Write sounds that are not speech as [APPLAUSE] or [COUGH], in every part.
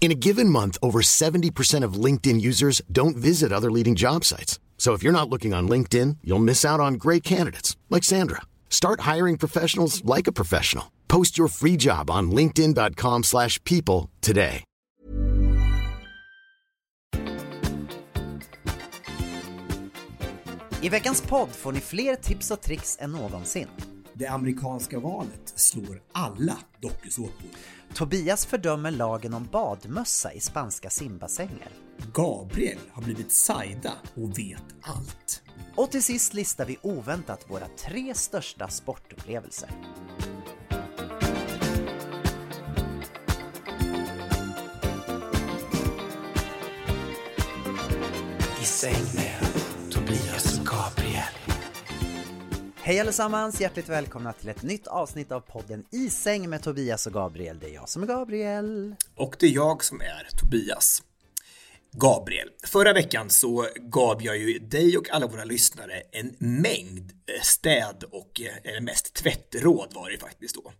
In a given month, over 70% of LinkedIn users don't visit other leading job sites. So if you're not looking on LinkedIn, you'll miss out on great candidates like Sandra. Start hiring professionals like a professional. Post your free job on linkedin.com/people slash people today. I veckans podd får ni fler tips och tricks än någonsin. Det amerikanska valet slår alla dokusåpor. Tobias fördömer lagen om badmössa i spanska simbassänger. Gabriel har blivit Saida och vet allt. Och till sist listar vi oväntat våra tre största sportupplevelser. I säng med Tobias och Gabriel. Hej allesammans! Hjärtligt välkomna till ett nytt avsnitt av podden I säng med Tobias och Gabriel. Det är jag som är Gabriel. Och det är jag som är Tobias. Gabriel, förra veckan så gav jag ju dig och alla våra lyssnare en mängd eh, städ och, eh, eller mest tvättråd var det faktiskt då.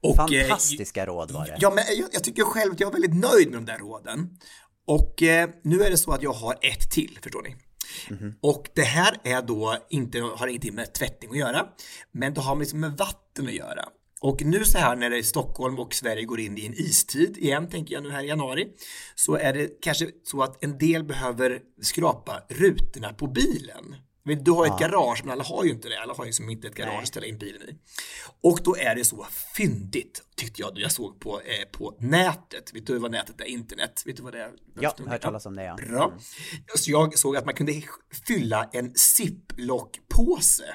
Och, eh, Fantastiska råd var det. Ja, men jag, jag tycker själv att jag är väldigt nöjd med de där råden. Och eh, nu är det så att jag har ett till, förstår ni. Mm-hmm. Och det här är då inte, har ingenting med tvättning att göra, men det har liksom med vatten att göra. Och nu så här när det är Stockholm och Sverige går in i en istid igen, tänker jag nu här i januari, så är det kanske så att en del behöver skrapa rutorna på bilen. Men du har ett garage, men alla har ju inte det. Alla har ju som inte ett garage att ställa in bilen i. Och då är det så fyndigt, tyckte jag, jag såg på, eh, på nätet. Vet du vad nätet är? Internet? Vet du vad det är? Ja, jag har hört talas om det ja. Bra. Så jag såg att man kunde fylla en ziplock-påse.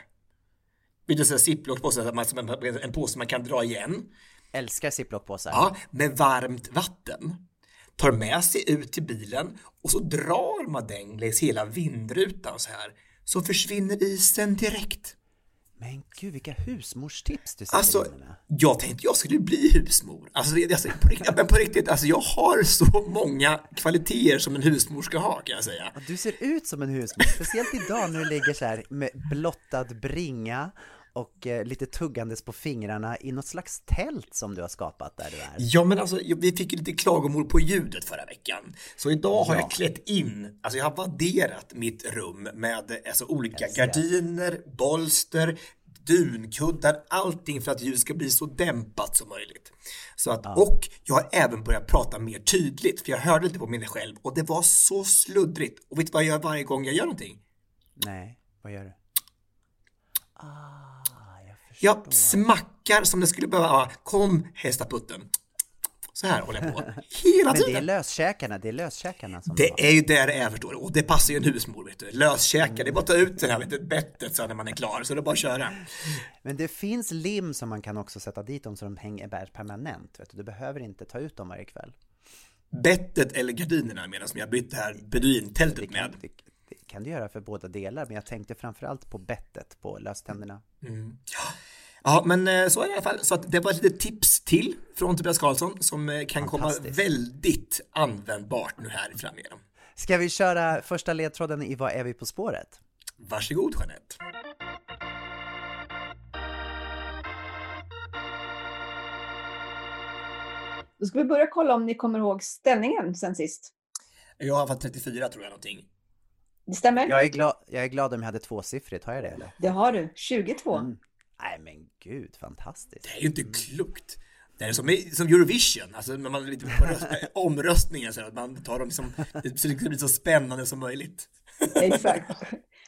Vet du, så ziplock-påse, en, en påse man kan dra igen. Älskar ziplockpåsar. Ja, med varmt vatten. Tar med sig ut till bilen och så drar man den längs hela vindrutan så här. Så försvinner isen direkt. Men gud vilka husmorstips du sätter Alltså, jag tänkte jag skulle bli husmor. Alltså, alltså på, riktigt, men på riktigt, alltså jag har så många kvaliteter som en husmor ska ha kan jag säga. Du ser ut som en husmor, speciellt idag när du ligger så här med blottad bringa och eh, lite tuggandes på fingrarna i något slags tält som du har skapat där du är. Ja men alltså vi fick ju lite klagomål på ljudet förra veckan. Så idag har Ja. jag klätt in, alltså jag har vadderat mitt rum med alltså, olika gardiner, bolster, dunkuddar, allting för att ljudet ska bli så dämpat som möjligt. Så att, Och jag har även börjat prata mer tydligt, för jag hörde lite på mig själv och det var så sluddrigt. Och vet du vad jag gör varje gång jag gör någonting? Nej, vad gör du? Ah, jag smackar som det skulle behöva vara. Kom hästaputten. Så här håller jag på. Hela Men det är tiden. löskäkarna, det är löskäkarna som Det är ju där det är förstår du. Och det passar ju en husmor vet du. Löskäkar, det är bara att ta ut det här vet bettet sen när man är klar. Så det är bara att köra. Men det finns lim som man kan också sätta dit dem så de hänger där permanent. Vet du. du behöver inte ta ut dem varje kväll. Bettet eller gardinerna medan som jag bytte det här beduintältet med. Det, det kan du göra för båda delar, men jag tänkte framförallt på bettet på löständerna. Ja, men eh, så är det i alla fall. Så att det var ett litet tips till från Tobias Karlsson som eh, kan komma väldigt användbart nu här framigenom. Ska vi köra första ledtråden i Vad är vi på spåret? Varsågod Jeanette. Då ska vi börja kolla om ni kommer ihåg ställningen sen sist. Jag har fått 34 tror jag någonting. Det stämmer? Jag är, glad, jag är glad om jag hade tvåsiffrigt, har jag det eller? Det har du. 22. Mm. Nej men gud, fantastiskt. Det är ju inte klokt. Det är som, som Eurovision, alltså när man är lite på röst, [LAUGHS] omröstningar så att man tar dem som, det ska bli så spännande som möjligt. Exakt.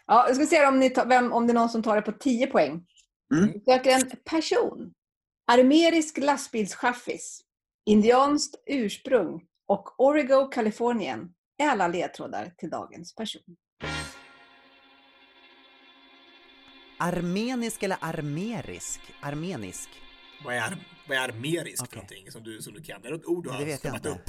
Ja, jag ska se om, ni tar, vem, om det är någon som tar det på 10 poäng. Mm. Vi söker en person. Armerisk lastbilschaffis. Indianskt ursprung och Origo, Kalifornien är alla ledtrådar till dagens person. Armenisk eller armerisk? Armenisk? Vad är, vad är armerisk för Okej. någonting som du, som du kan? Det är något ord du har inte. upp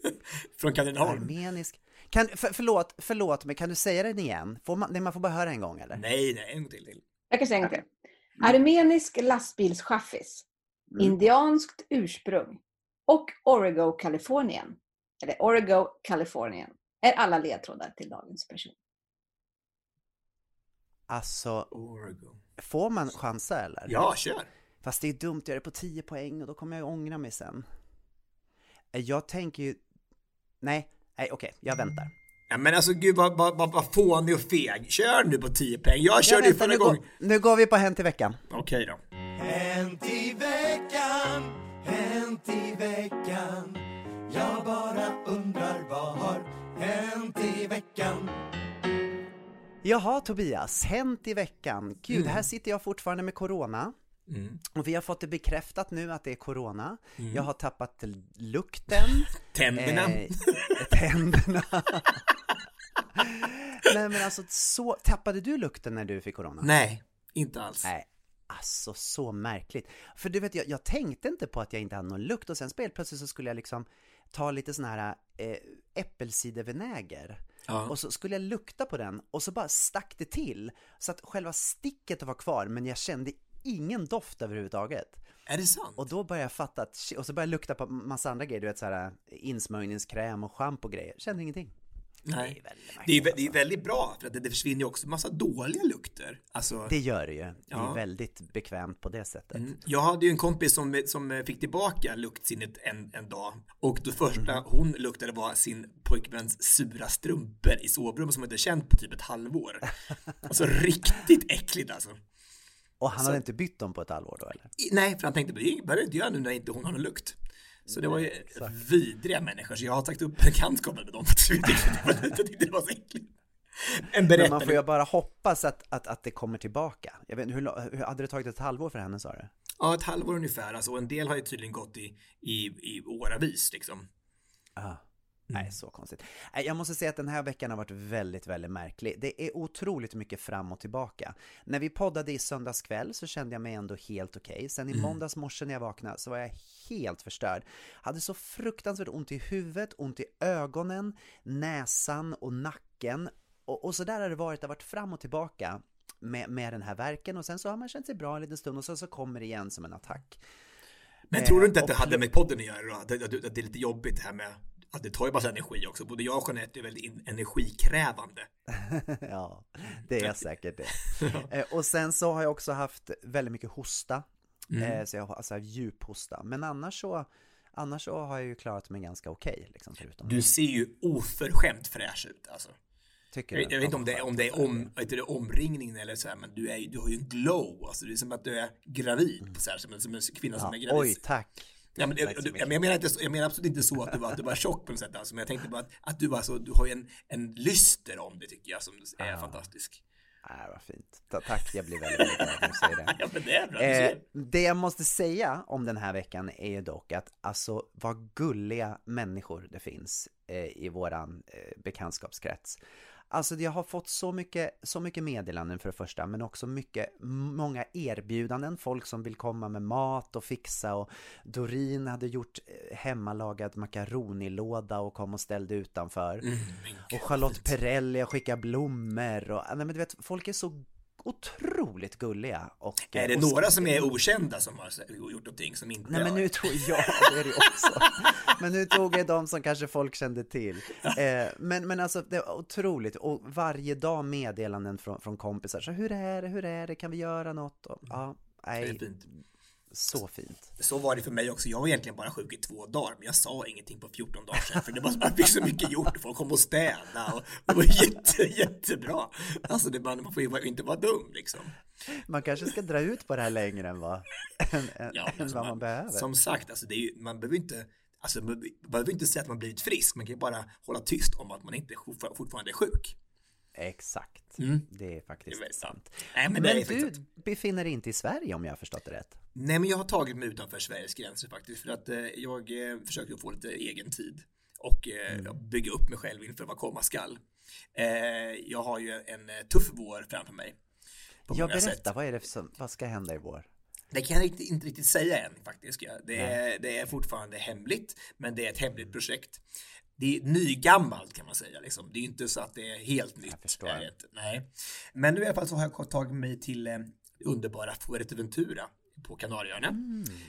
[LAUGHS] från Katrineholm. Armenisk? Kan, för, förlåt, förlåt men kan du säga den igen? Får man, nej, man får bara höra en gång eller? Nej, nej, en gång till. till. Jag kan säga en gång till. Armenisk lastbilschaffis. Mm. Indianskt ursprung och Origo, Kalifornien. Eller Origo, Kalifornien är alla ledtrådar till dagens person. Alltså, Oregon. får man chansa eller? Ja, kör. Fast det är dumt att göra det på 10 poäng och då kommer jag ångra mig sen. Eh, Jag tänker ju... Nej, nej okej, jag väntar. Ja, men alltså gud vad, vad, vad, vad fånig och feg. Kör nu på 10 poäng. Jag körde ju förra nu, gången. går, nu går vi på Hänt i veckan. Okej då. Hänt i veckan, hänt i veckan Jag bara undrar vad har hänt i veckan Jaha Tobias, Hänt i veckan. Gud, här sitter jag fortfarande med Corona. Mm. Och vi har fått det bekräftat nu att det är Corona. Jag har tappat lukten. [LAUGHS] Tänderna. Eh, tänderna. [LAUGHS] Nej men alltså, så, tappade du lukten när du fick Corona? Nej, inte alls. Nej, alltså så märkligt. För du vet, jag, jag tänkte inte på att jag inte hade någon lukt och sen så plötsligt så skulle jag liksom ta lite sån här eh, äppelcidervinäger Ja. och så skulle jag lukta på den och så bara stack det till så att själva sticket var kvar men jag kände ingen doft överhuvudtaget. Är det sant? Och då började jag fatta att, och så började jag lukta på massa andra grejer, du vet så här insmörjningskräm och schampo och grejer. Kände ingenting. Nej. väldigt Det är, vä- det är alltså. väldigt bra för att det, det försvinner ju också massa dåliga lukter. Alltså, Det gör det ju. Det Ja. är väldigt bekvämt på det sättet. Mm. Jag hade ju en kompis som, som fick tillbaka luktsinnet en, en dag och det första Mhm. hon luktade var sin pojkväns sura strumpor i sovrummet som hon inte känt på typ ett halvår. Alltså [LAUGHS] riktigt äckligt alltså. Och han hade inte bytt dem på ett halvår då eller? Nej, för han tänkte det behöver jag inte göra nu när inte hon har någon lukt. Så det var ju vidriga människor, så jag har tagit upp bekantskapen med dem. för att Jag tyckte- det var så äckligt. En Men berättare. man får ju bara hoppas att, att, att det kommer tillbaka. Jag vet, hur, hur hade det tagit ett halvår för henne sa du? Ja, ett halvår ungefär. Alltså, en del har ju tydligen gått i, i, i åravis liksom. Ah. Nej, så konstigt. Jag måste säga att den här veckan har varit väldigt, väldigt märklig. Det är otroligt mycket fram och tillbaka. När vi poddade i söndags kväll så kände jag mig ändå helt okej. Sen i måndags morse när jag vaknade så var jag helt förstörd. Hade så fruktansvärt ont i huvudet, ont i ögonen, näsan och nacken. Och, och så där har det varit, det har varit fram och tillbaka med, med den här verken och sen så har man känt sig bra en liten stund och sen så kommer det igen som en attack. Men Eh, tror du inte att det och- hade med podden att göra? Att, att, att det är lite jobbigt det här med det tar ju bara energi också. Både jag och Jeanette är väldigt energikrävande. [LAUGHS] ja, det är säkert det. [LAUGHS] Eh, och sen så har jag också haft väldigt mycket hosta. Eh, så jag har alltså djup hosta. Men annars så, annars så har jag ju klarat mig ganska okej. liksom, förutom Du ser ju oförskämt fräsch ut alltså. Tycker Jag, du? jag vet inte om det är, om det är om, heter det, omringningen eller så här, men du, är, du har ju en glow. Alltså det är som att du är gravid, så här, som, en, som en kvinna som är Ja, gravid. oj, tack. Ja, men, jag, Tack så jag, menar inte, jag menar absolut inte så att du var, att du var tjock på något sätt, alltså, men jag tänkte bara att, att du, var så, du har ju en, en lyster om det tycker jag som är fantastisk. Nej, vad fint. Ta- Tack, jag blir väldigt, glad när du säger det. [LAUGHS] Ja, men det är bra. du Eh, det jag måste säga om den här veckan är ju dock att alltså vad gulliga människor det finns eh, i våran eh, bekantskapskrets. Alltså jag har fått så mycket, så mycket meddelanden för det första, men också mycket, många erbjudanden, folk som vill komma med mat och fixa och Doreen hade gjort eh, hemmalagad makaronilåda och kom och ställde utanför. Mm, Och Charlotte Perrelli har skickat blommor och, nej men du vet, folk är så otroligt gulliga och Är det och några som är okända som har gjort någonting som inte Nej men nu tog jag, det är det också. [LAUGHS] Men nu tog jag de som kanske folk kände till. Eh, men, men alltså det var otroligt och varje dag meddelanden från, från kompisar. Så hur är det, hur är det, kan vi göra något? Och, ja, är nej. Så fint. Så var det för mig också. Jag var egentligen bara sjuk i två dagar, men jag sa ingenting på 14 dagar sedan, för det var, man fick så mycket gjort. Folk kom och städa och det var jätte, jättebra. Alltså, det, man, man får ju inte vara dum liksom. Man kanske ska dra ut på det här längre än vad, än, än, Ja, än alltså, vad man, behöver. Som sagt, alltså, det är ju, man behöver inte Alltså, man behöver inte säga att man blivit frisk, man kan ju bara hålla tyst om att man inte fortfar- fortfarande är sjuk. Exakt. Mm. Det är Det faktiskt är väldigt sant. Nej, men, Men, det är du faktiskt befinner dig inte i Sverige om jag har förstått det rätt. Nej, men jag har tagit mig utanför Sveriges gränser faktiskt för att eh, jag eh, försöker få lite egen tid och eh, Mm. bygga upp mig själv inför vad komma skall. Eh, jag har ju en eh, tuff vår framför mig. Jag många sätt. berätta, vad är det som, vad ska hända i vår? Det kan jag inte, inte riktigt säga än faktiskt. Ja. Det, är, det är fortfarande hemligt, men det är ett hemligt projekt. Det är nygammalt kan man säga. Liksom. Det är inte så att det är helt nytt. förstår. är det inte. Nej. Men nu i alla fall så har jag tagit mig till eh, underbara Fuerteventura på Kanarieöarna.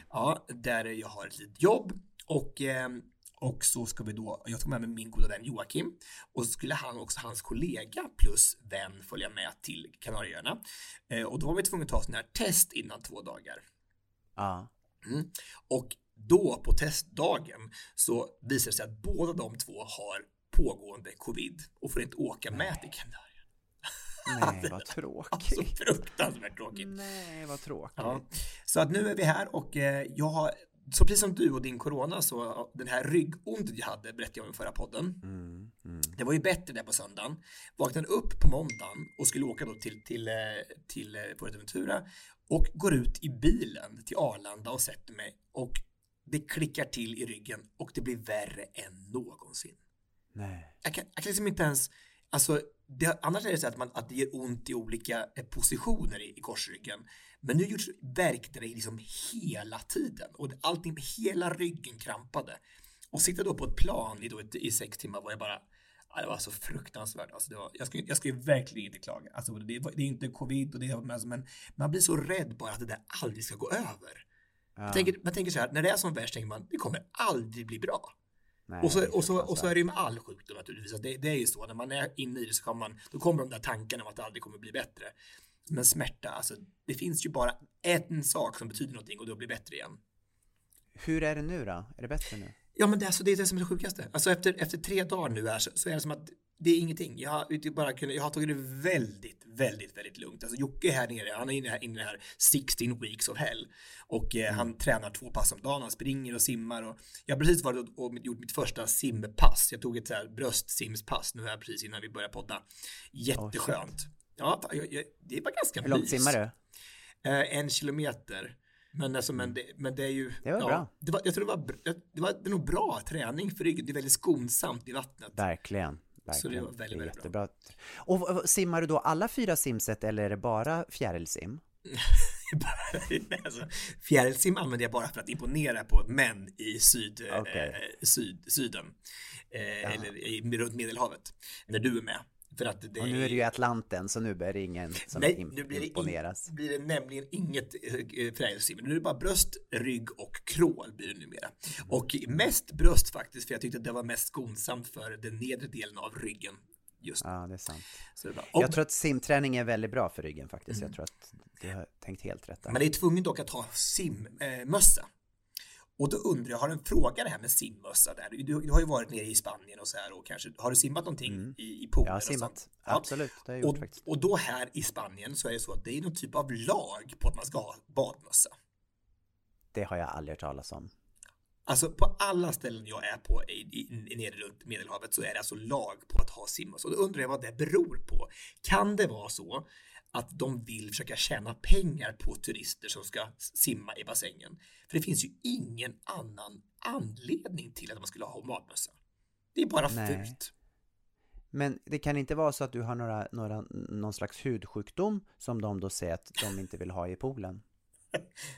Ja, där jag har ett litet jobb och eh, och så ska vi då, jag tog med mig min goda vän Joakim och så skulle han också, hans kollega plus vän följa med till Kanarieöarna. Eh, och då var vi tvungna att ta sådana här test innan två dagar. Ja. Mm. Och då på testdagen så visar det sig att båda de två har pågående covid och får inte åka med till Kanarien. Nej, [LAUGHS] vad Alltså tråkigt. fruktansvärt tråkigt. Nej, vad tråkigt. Ja. Så att nu är vi här och eh, jag har, så precis som du och din corona så den här ryggontet jag hade berättade jag om i förra podden. Mm, mm. Det var ju bättre där på söndagen. Vaknade upp på måndagen och skulle åka då till, till, eh, till eh, Fuerteventura och går ut i bilen till Arlanda och sätter mig och det klickar till i ryggen och det blir värre än någonsin. Nej. Jag kan, jag kan liksom inte ens, alltså det, annars är det så att, man, att det gör ont i olika eh, positioner i, i korsryggen. Men nu just verkade det liksom hela tiden och allting, hela ryggen krampade. Och sitta då på ett plan i, då i sex timmar var jag bara, ja, det var så fruktansvärt. Alltså det var, jag, skulle, jag skulle verkligen inte klaga. Alltså det, det är inte covid och det, alltså, men man blir så rädd bara att det där aldrig ska gå över. Man, tänker, man tänker så här, när det är som värst tänker man, det kommer aldrig bli bra. Nej, Och så, och, så, och så är det ju med all sjukdom naturligtvis. Att det, det är ju så, när man är inne i det så kommer man, då kommer de där tankarna om att det aldrig kommer bli bättre. Men smärta, alltså det finns ju bara en sak som betyder någonting och då blir bättre igen. Hur är det nu då? Är det bättre nu? Ja men det, alltså, det är det som är det sjukaste. Alltså efter, efter tre dagar nu här så, så är det som att det är ingenting. Jag har, bara kunnat, jag har tagit det väldigt, väldigt, väldigt lugnt. Alltså Jocke här nere, han är inne, här, inne i det här 16 weeks of hell. Och eh, han tränar två pass om dagen, han springer och simmar. Och jag har precis varit och, och gjort mitt första simpass. Jag tog ett så här bröstsimspass nu här precis innan vi började podda. Jätteskönt. Ja, jag, jag, det var ganska Hur långt simmar du? Eh, en kilometer. Men, alltså, men, det, men det är ju... Det var bra. Det var, jag tror det var, det var, det var nog bra träning för ryggen. Det är väldigt skonsamt i vattnet. Verkligen. Så det Verkligen. var väldigt, väldigt jättebra. Och v- v- simmar du då alla fyra simset eller är det bara fjärilsim? [LAUGHS] alltså, fjärilsim använder jag bara för att imponera på män i syd, Okej. eh, syd, syden. Eh, Eller i, runt Medelhavet. När du är med. För att det Och nu är det ju Atlanten så nu är det ingen som Nej, nu blir det, imponeras. in, blir det nämligen inget äh. Nu är det bara bröst, rygg och krål blir det numera. Mm. Och mest bröst faktiskt, för jag tyckte att det var mest skonsamt för den nedre delen av ryggen. Just Ja, det är sant. det var. Och, Jag tror att simträning är väldigt bra för ryggen faktiskt. Jag tror att du har tänkt helt rätt där. Men det är tvungen dock att ha simmössa. Och då undrar jag, har en fråga det här med simmössa där? Du, du har ju varit nere i Spanien och så här och kanske, har du simmat någonting i, i poolen Jag har simmat. sånt? Absolut, det har jag gjort och, faktiskt. och då här i Spanien så är det så att det är någon typ av lag på att man ska ha badmössa. Det har jag aldrig hört talas om. Alltså på alla ställen jag är på i, i, i, nere runt Medelhavet så är det alltså lag på att ha simmössa. Och då undrar jag vad det beror på. Kan det vara så att de vill försöka tjäna pengar på turister som ska simma i bassängen? För det finns ju ingen annan anledning till att man skulle ha badmössa. Det är bara Nej. fult. Men det kan inte vara så att du har några, några, någon slags hudsjukdom som de då säger att de inte vill ha i poolen?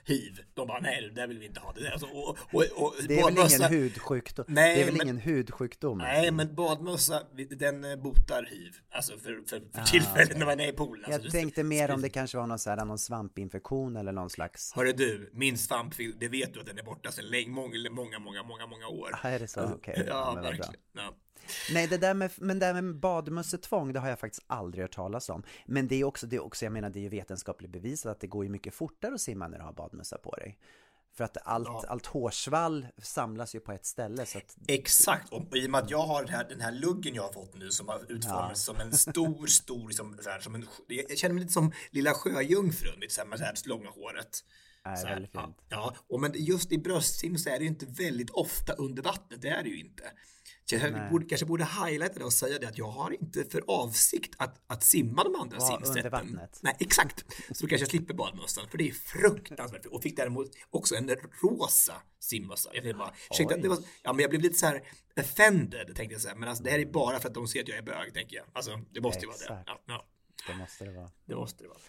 Hiv. De bara, nej, det vill vi inte ha. Det. Alltså, och, och, och, Det är väl badmössa- ingen hudsjukdom? Nej, det är väl men- ingen hudsjukdom? Nej, men badmössa, den eh, botar hiv. Alltså för, för, för tillfället när man är i poolen. Jag Alltså, det- tänkte mer om det kanske var någon, så här, någon svampinfektion eller någon slags... Hörru du, min svamp, det vet du att den är borta sedan länge, många, många, många, många, många år. Ah, är det så? Okej. Ja, men vad bra. verkligen. Ja. Nej, det där med, men det där med badmössetvång, det har jag faktiskt aldrig hört talas om. Men det är också, det är också jag menar, det är ju vetenskapligt bevisat att det går ju mycket fortare att simma när du har badmössa på dig. För att allt, Ja. allt hårsvall samlas ju på ett ställe så att Exakt, och i och med att jag har den här, den här luggen jag har fått nu som har utformats som en stor, stor, liksom, så här, som en, jag känner mig lite som lilla sjöjungfrun, lite så här, med det här långa håret. är Så här, ja, fint. ja, och men just i bröstsim så är det ju inte väldigt ofta under vattnet, det är det ju inte. Så jag borde, kanske borde highlighta det och säga det att jag har inte för avsikt att, att simma de andra Vara simsätten. Nej, exakt. Så då kanske jag slipper badmössan, för det är fruktansvärt. Och fick däremot också en rosa simmössa. Jag tänkte bara, ursäkta, det var, ja men jag blev lite så här offended, tänkte jag så här. Men alltså det här är bara för att de ser att jag är bög, tänker jag. Alltså, det måste ju vara det. Ja, ja. det måste det vara. Det måste det vara.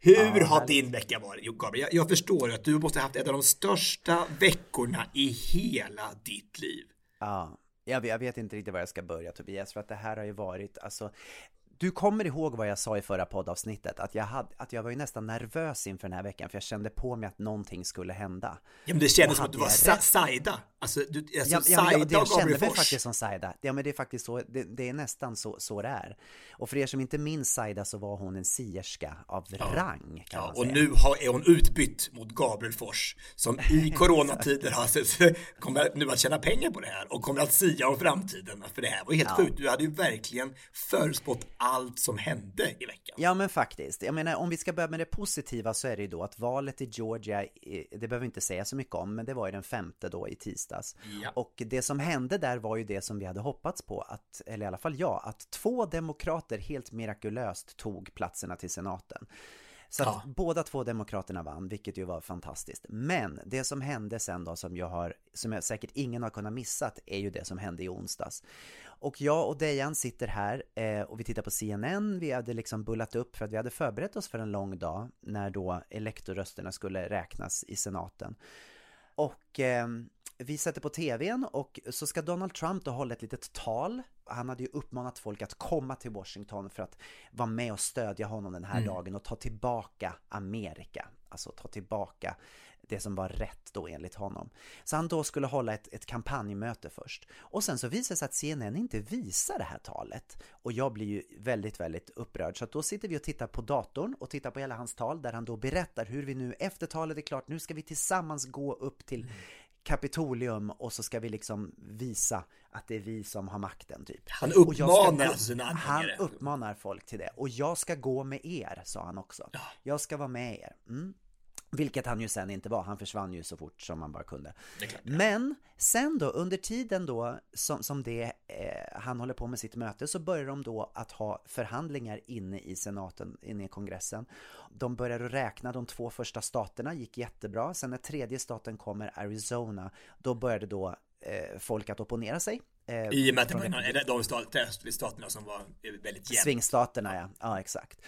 Hur Ja, har härligt. din vecka varit? Jo, Gabriel, jag, jag förstår att du måste ha haft en av de största veckorna i hela ditt liv. Ja, jag vet, jag vet inte riktigt var jag ska börja Tobias, för att det här har ju varit, alltså du kommer ihåg vad jag sa i förra poddavsnittet? Att jag, hade, att jag var ju nästan nervös inför den här veckan för jag kände på mig att någonting skulle hända. Ja, men det kändes Och som att du var Sa-? Saida. Alltså, du, alltså Ja, ja, jag, det, och jag kände mig faktiskt som Saida. Ja men det är faktiskt så, det, det är nästan så, så det är. Och för er som inte minns Saida så var hon en sierska av rang kan Ja, man och säga. nu har, är hon utbytt mot Gabriel Fors som i [LAUGHS] coronatider har sett- kommer nu att tjäna pengar på det här och kommer att sia om framtiden. För det här var helt sjukt. Du hade ju verkligen förutspått allt som hände i veckan. Ja men faktiskt, jag menar om vi ska börja med det positiva så är det ju då att valet i Georgia, det behöver vi inte säga så mycket om, men det var ju den femte då i tisdags. Ja. Och det som hände där var ju det som vi hade hoppats på, att, eller i alla fall jag, att två demokrater helt mirakulöst tog platserna till senaten. Så att Ja. båda två demokraterna vann, vilket ju var fantastiskt. Men det som hände sen då som jag har, som jag säkert ingen har kunnat missat, är ju det som hände i onsdags. Och jag och Dejan sitter här eh, och vi tittar på CNN, vi hade liksom bullat upp för att vi hade förberett oss för en lång dag när då elektorrösterna skulle räknas i senaten. Och eh, vi sätter på tvn och så ska Donald Trump då hålla ett litet tal. Han hade ju uppmanat folk att komma till Washington för att vara med och stödja honom den här dagen och ta tillbaka Amerika. Alltså ta tillbaka det som var rätt då enligt honom. Så han då skulle hålla ett, ett kampanjmöte först. Och sen så visar det sig att CNN inte visar det här talet. Och jag blir ju väldigt, väldigt upprörd. Så att då sitter vi och tittar på datorn och tittar på hela hans tal där han då berättar hur vi nu efter talet är klart, nu ska vi tillsammans gå upp till Kapitolium och så ska vi liksom visa att det är vi som har makten typ. Han ska uppmanar alltså sina Han anhängare. uppmanar folk till det. Och jag ska gå med er, sa han också. Jag ska vara med er. Mm. Vilket han ju sen inte var, han försvann ju så fort som man bara kunde. Men sen då, under tiden då som, som det, eh, han håller på med sitt möte så börjar de då att ha förhandlingar inne i senaten, inne i kongressen. De börjar att räkna de två första staterna, gick jättebra. Sen när tredje staten kommer, Arizona, då började då eh, folk att opponera sig. Eh, I och med att det var de stat- staterna som var väldigt jämnt. Svingstaterna ja, ja exakt.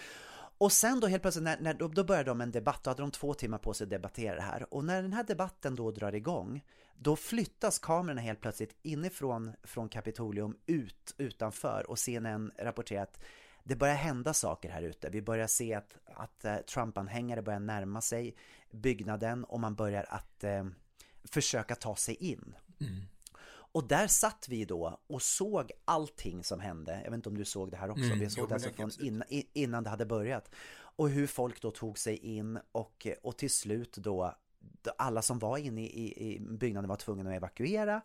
Och sen då helt plötsligt, när, när, då, då började de en debatt, då hade de två timmar på sig att debattera det här. Och när den här debatten då drar igång, då flyttas kamerorna helt plötsligt inifrån från Kapitolium ut utanför och CNN rapporterar att det börjar hända saker här ute. Vi börjar se att, att eh, Trump-anhängare börjar närma sig byggnaden och man börjar att eh, försöka ta sig in. Mm. Och där satt vi då och såg allting som hände. Jag vet inte om du såg det här också. Mm, vi såg jo, det alltså från innan, innan det hade börjat. Och hur folk då tog sig in och, och till slut då alla som var inne i, i, i byggnaden var tvungna att evakuera.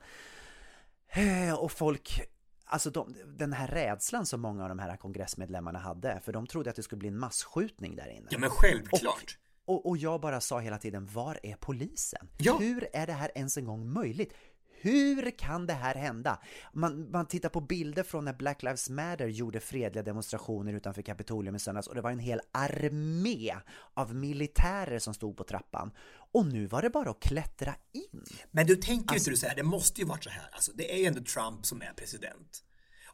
Eh, Och folk, alltså de, den här rädslan som många av de här kongressmedlemmarna hade, för de trodde att det skulle bli en massskjutning där inne. Ja men självklart. Och, och jag bara sa hela tiden, var är polisen? Ja. Hur är det här ens en gång möjligt? Hur kan det här hända? Man, man tittar på bilder från när Black Lives Matter gjorde fredliga demonstrationer utanför Kapitolium i söndags och det var en hel armé av militärer som stod på trappan. Och nu var det bara att klättra in. Men du tänker Alltså- inte du så här, det måste ju varit så här. Alltså, det är ju ändå Trump som är president.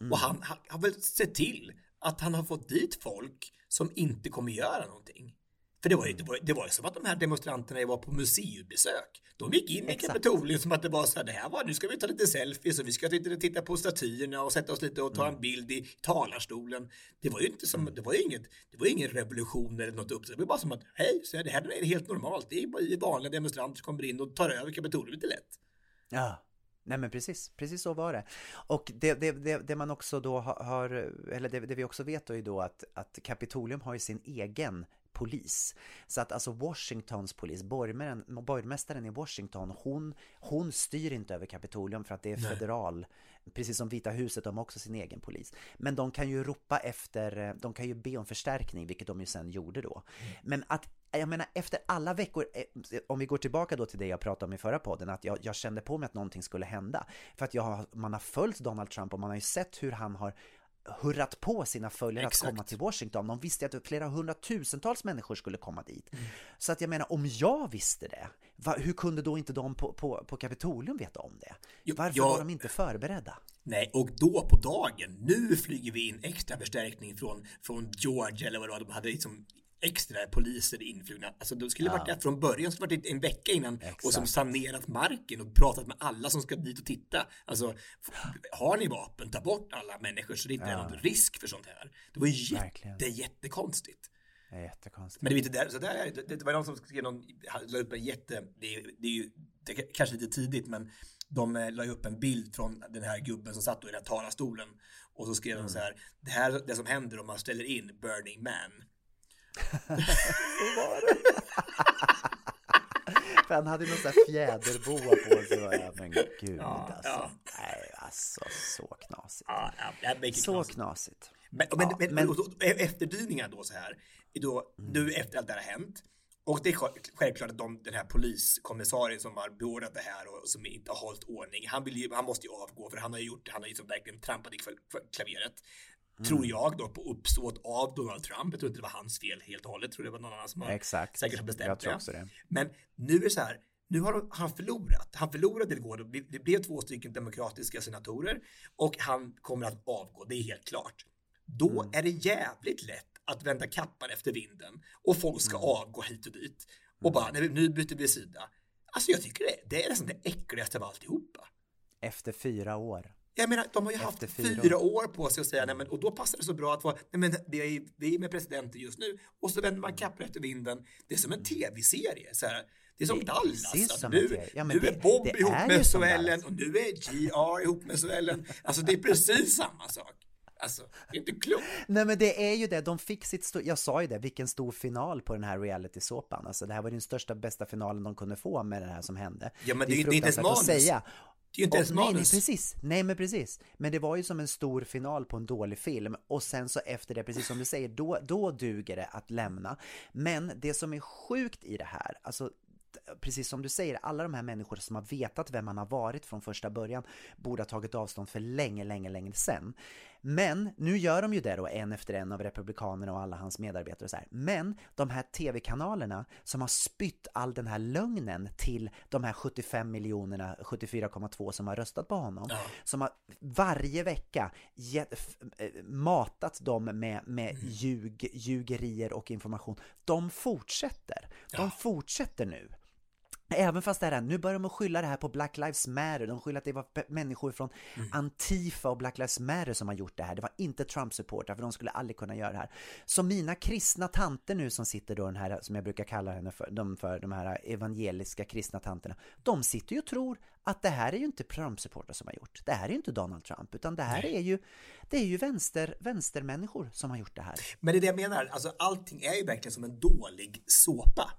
Mm. Och han han har väl sett till att han har fått dit folk som inte kommer göra någonting. För det var ju, det var, det var ju som att de här demonstranterna var på museibesök. De gick in i. Kapitolium som att det var så här, det här var, nu ska vi ta lite selfies och vi ska titta, titta på statyerna och sätta oss lite och ta Mm. en bild i talarstolen. Det var ju inte som, det var ju inget, det var ingen revolution eller något upp. Det var bara som att, hej, så det här är helt normalt. Det är vanliga demonstranter som kommer in och tar över Kapitolium lite lätt. Ja. Nej men precis, precis så var det. Och det, det, det, det man också då har, eller det, det, vi också vet då är då att, att Kapitolium har ju sin egen polis. Så att alltså Washingtons polis, borgmästaren i Washington, hon, hon styr inte över Kapitolium för att det är Nej. federal, precis som Vita huset, de har också sin egen polis. Men de kan ju ropa efter, de kan ju be om förstärkning, vilket de ju sen gjorde då. Mm. Men att jag menar efter alla veckor, eh, om vi går tillbaka då till det jag pratade om i förra podden, att jag, jag kände på mig att någonting skulle hända. För att jag, man har följt Donald Trump och man har ju sett hur han har hurrat på sina följare Exakt. att komma till Washington. De visste att flera hundratusentals människor skulle komma dit. Mm. Så att jag menar, om jag visste det, va, hur kunde då inte de på, på, på Kapitolium veta om det? Varför jag, var de inte förberedda? Nej, och då på dagen, nu flyger vi in extra förstärkning från, från Georgia eller vad det var, de hade liksom extra poliser influgna. Alltså de skulle ja. varit där från början, skulle varit en vecka innan Exakt. och som sanerat marken och pratat med alla som ska dit och titta. Alltså, har ni vapen, ta bort alla människor så det inte ja. är någon risk för sånt här. Det var jätte, jättekonstigt. Det är jättekonstigt. Men det, inte där, så där, det, det var någon som skrev någon, la upp en jätte, det, är, det är ju det är kanske lite tidigt men de eh, la upp en bild från den här gubben som satt i den här talarstolen och så skrev mm. de så här, det här det som händer om man ställer in Burning Man så var det. För han hade någon sån här fjäderboa på sig. Ja, men gud ja, alltså. Ja. Nej, alltså så knasigt. Ja, ja, så knasigt. knasigt. Men, men, men, men efterdyningar då så här. Då, mm. Nu efter allt det här har hänt. Och det är självklart att de, den här poliskommissarien som har beordrat det här och som inte har hållit ordning, han, vill ju, han måste ju avgå för han har ju gjort han har ju liksom verkligen trampat i klaveret. Mm. Tror jag då på uppsåt av Donald Trump. Jag tror inte det var hans fel helt och hållet. Jag tror det var någon annan som Exakt. säkert har bestämt tror det. Men nu är det så här. Nu har han förlorat. Han förlorade igår. Det blev två stycken demokratiska senatorer och han kommer att avgå. Det är helt klart. Då mm. är det jävligt lätt att vända kappan efter vinden och folk ska mm. avgå hit och dit och bara mm. nu byter vi sida. Alltså jag tycker det, det är nästan det äckligaste av alltihopa. Efter fyra år. Jag menar, de har ju haft fyra, fyra år på sig att säga, nej men, och då passar det så bra att vara, nej men det är, det är med presidenten just nu, och så vänder man kappan efter vinden. Det är som en tv-serie, så här. Det är som det, Dallas. Att som nu, ja, nu det, är Bob ihop med Suellen och nu är GR ihop med Suellen. Alltså det är precis samma sak. Alltså, det är inte klokt. Nej men det är ju det, de fick sitt stor, jag sa ju det, vilken stor final på den här reality-såpan. Alltså det här var den största, bästa finalen de kunde få med det här som hände. Ja men det, det är, det är inte ens manus. Säga. Det är ju inte ens manus. Nej, nej, precis. Nej, men precis. Men det var ju som en stor final på en dålig film och sen så efter det, precis som du säger, då, då duger det att lämna. Men det som är sjukt i det här, alltså precis som du säger, alla de här människorna som har vetat vem man har varit från första början borde ha tagit avstånd för länge, länge, länge sedan. Men nu gör de ju det då en efter en av Republikanerna och alla hans medarbetare och så här. Men de här tv-kanalerna som har spytt all den här lögnen till de här 75 miljonerna, 74,2 som har röstat på honom, ja. som har varje vecka get, eh, matat dem med, med mm. ljug, ljugerier och information. De fortsätter. De ja. fortsätter nu. Även fast det här, nu börjar de skylla det här på Black Lives Matter, de skyller att det var människor från mm. Antifa och Black Lives Matter som har gjort det här, det var inte Trump-supportrar för de skulle aldrig kunna göra det här. Så mina kristna tanter nu som sitter då, den här, som jag brukar kalla henne för, de, för de här evangeliska kristna tanterna, de sitter ju och tror att det här är ju inte Trump-supportrar som har gjort, det här är ju inte Donald Trump, utan det här Nej. är ju, det är ju vänster, vänstermänniskor som har gjort det här. Men det är det jag menar, alltså allting är ju verkligen som en dålig såpa.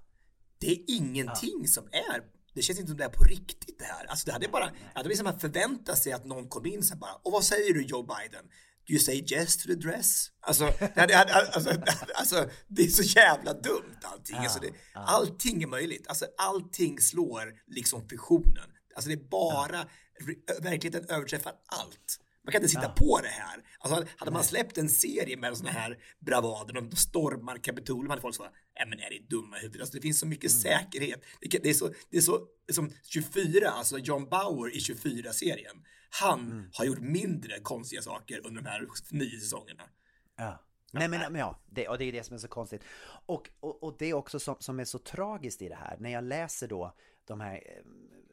Det är ingenting ja. som är det känns inte som det är på riktigt det här. Alltså det hade bara, liksom att förvänta sig att någon kom in så bara, och vad säger du Joe Biden? Do you say yes to the dress? Alltså, det, hade, alltså, alltså, det är så jävla dumt allting. Ja, alltså det, ja. Allting är möjligt. Alltså allting slår liksom fiktionen. Alltså det är bara, ja. verkligheten överträffar allt. Man kan inte sitta ja. på det här. Alltså, hade man släppt en serie med sådana här bravader, de stormar Kapitolium, hade folk sagt, nej men är det dumma huvudet? Alltså, det finns så mycket mm. säkerhet. Det, det, är så, det är så, som 24, alltså John Bauer i 24-serien, han mm. har gjort mindre konstiga saker under de här nio säsongerna. Ja. Nej men, men ja, det, och det är det som är så konstigt. Och, och, och det är också som, som är så tragiskt i det här, när jag läser då de här tr-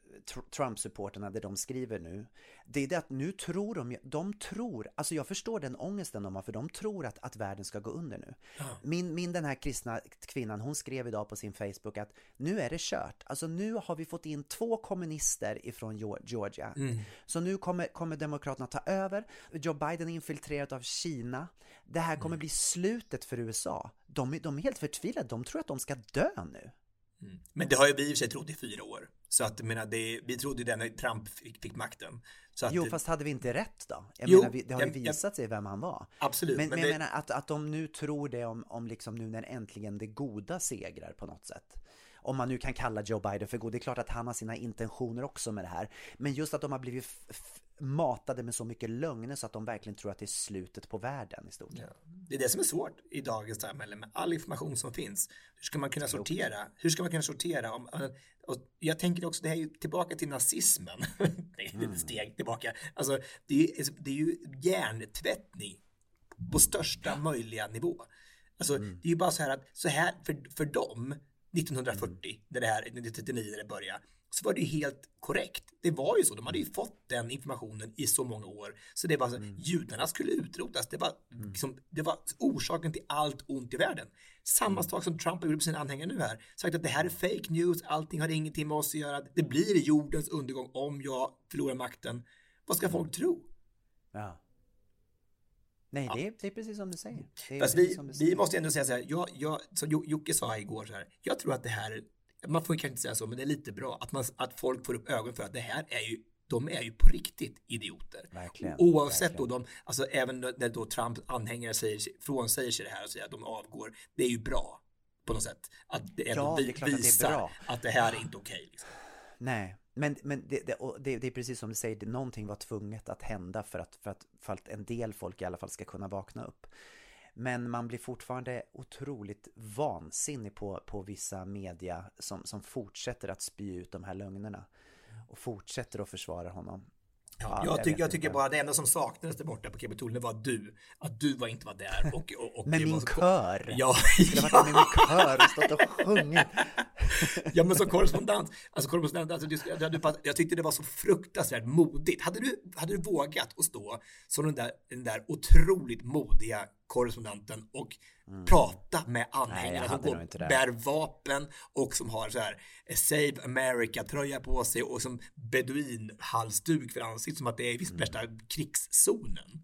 Trump-supporterna, det de skriver nu, det är det att nu tror de, de tror, alltså jag förstår den ångesten de har, för de tror att, att världen ska gå under nu. Min, min den här kristna kvinnan, hon skrev idag på sin Facebook att nu är det kört. Alltså nu har vi fått in två kommunister ifrån Geo- Georgia. Så nu kommer, kommer Demokraterna ta över. Joe Biden är infiltrerad av Kina. Det här kommer bli slutet för USA. De, är- de är helt förtvivlade, de tror att de ska dö nu. Men det har ju vi i och för sig trott i fyra år. Så att, jag menar, det, vi trodde ju det när Trump fick, fick makten. Att, Jo, fast hade vi inte rätt då? Jag Jo, menar, det har ju jag- jag- visat sig vem han var. Absolut, Men, men men jag det- menar att, att de nu tror det om, om liksom nu när äntligen det goda segrar på något sätt. Om man nu kan kalla Joe Biden för god. Det är klart att han har sina intentioner också med det här. Men just att de har blivit matade med så mycket lögner så att de verkligen tror att det är slutet på världen i stort. Ja. Det är det som är svårt i dagens samhälle med all information som finns. Hur ska man kunna sortera? Hur ska man kunna sortera? Om, och jag tänker också, det här är ju tillbaka till nazismen. [LAUGHS] det är ett steg tillbaka. Alltså, det är, ju- det är ju hjärntvättning på största möjliga nivå. Alltså, det är ju bara så här att så här för, för dem 1940, när det här 1939 när det började, så var det ju helt korrekt. Det var ju så, de hade ju fått den informationen i så många år. Så det var så, judarna skulle utrotas. Det var, liksom, det var orsaken till allt ont i världen. Samma sak som Trump har gjort på sina anhängare nu här. Sagt att det här är fake news, allting har ingenting med oss att göra. Det blir jordens undergång om jag förlorar makten. Vad ska folk tro? Ja. Nej, det, är, det är precis som du säger. Precis vi, som du vi säger. måste ändå säga så här, jag, jag, som Jo- Jocke sa igår så här, jag tror att det här, man får kanske inte säga så, men det är lite bra att, man, att folk får upp ögon för att det här är ju, de är ju på riktigt idioter. Verkligen, Oavsett verkligen. då de, alltså även när då Trump anhängare säger, frånsäger sig det här och säger att de avgår, det är ju bra på något sätt. Att det ändå Ja, det är vi- klart att det visar att det här är inte okej. liksom. Nej, men, men det, det, det, är precis som du säger, någonting var tvunget att hända för att, för, att, för att en del folk i alla fall ska kunna vakna upp. Men man blir fortfarande otroligt vansinnig på, på vissa media som, som fortsätter att spy ut de här lögnerna. Och fortsätter att försvara honom. Ja, Ja, jag, jag jag tycker bara det enda som saknades där borta på Kapitolium var du. Att du var inte var där. Och, och, och Men min så- kör! Ja, Jag skulle ha varit med min kör och stått och sjungit. Ja men som korrespondent, alltså korrespondent, alltså, du, jag, du, jag tyckte det var så fruktansvärt modigt. Hade du, hade du vågat att stå som den där, den där otroligt modiga korrespondenten och prata med Mm. Anhängare som går, bär vapen och som har så här eh, Save America-tröja på sig och som beduinhalsduk för ansiktet som att det är i Mm. värsta krigszonen.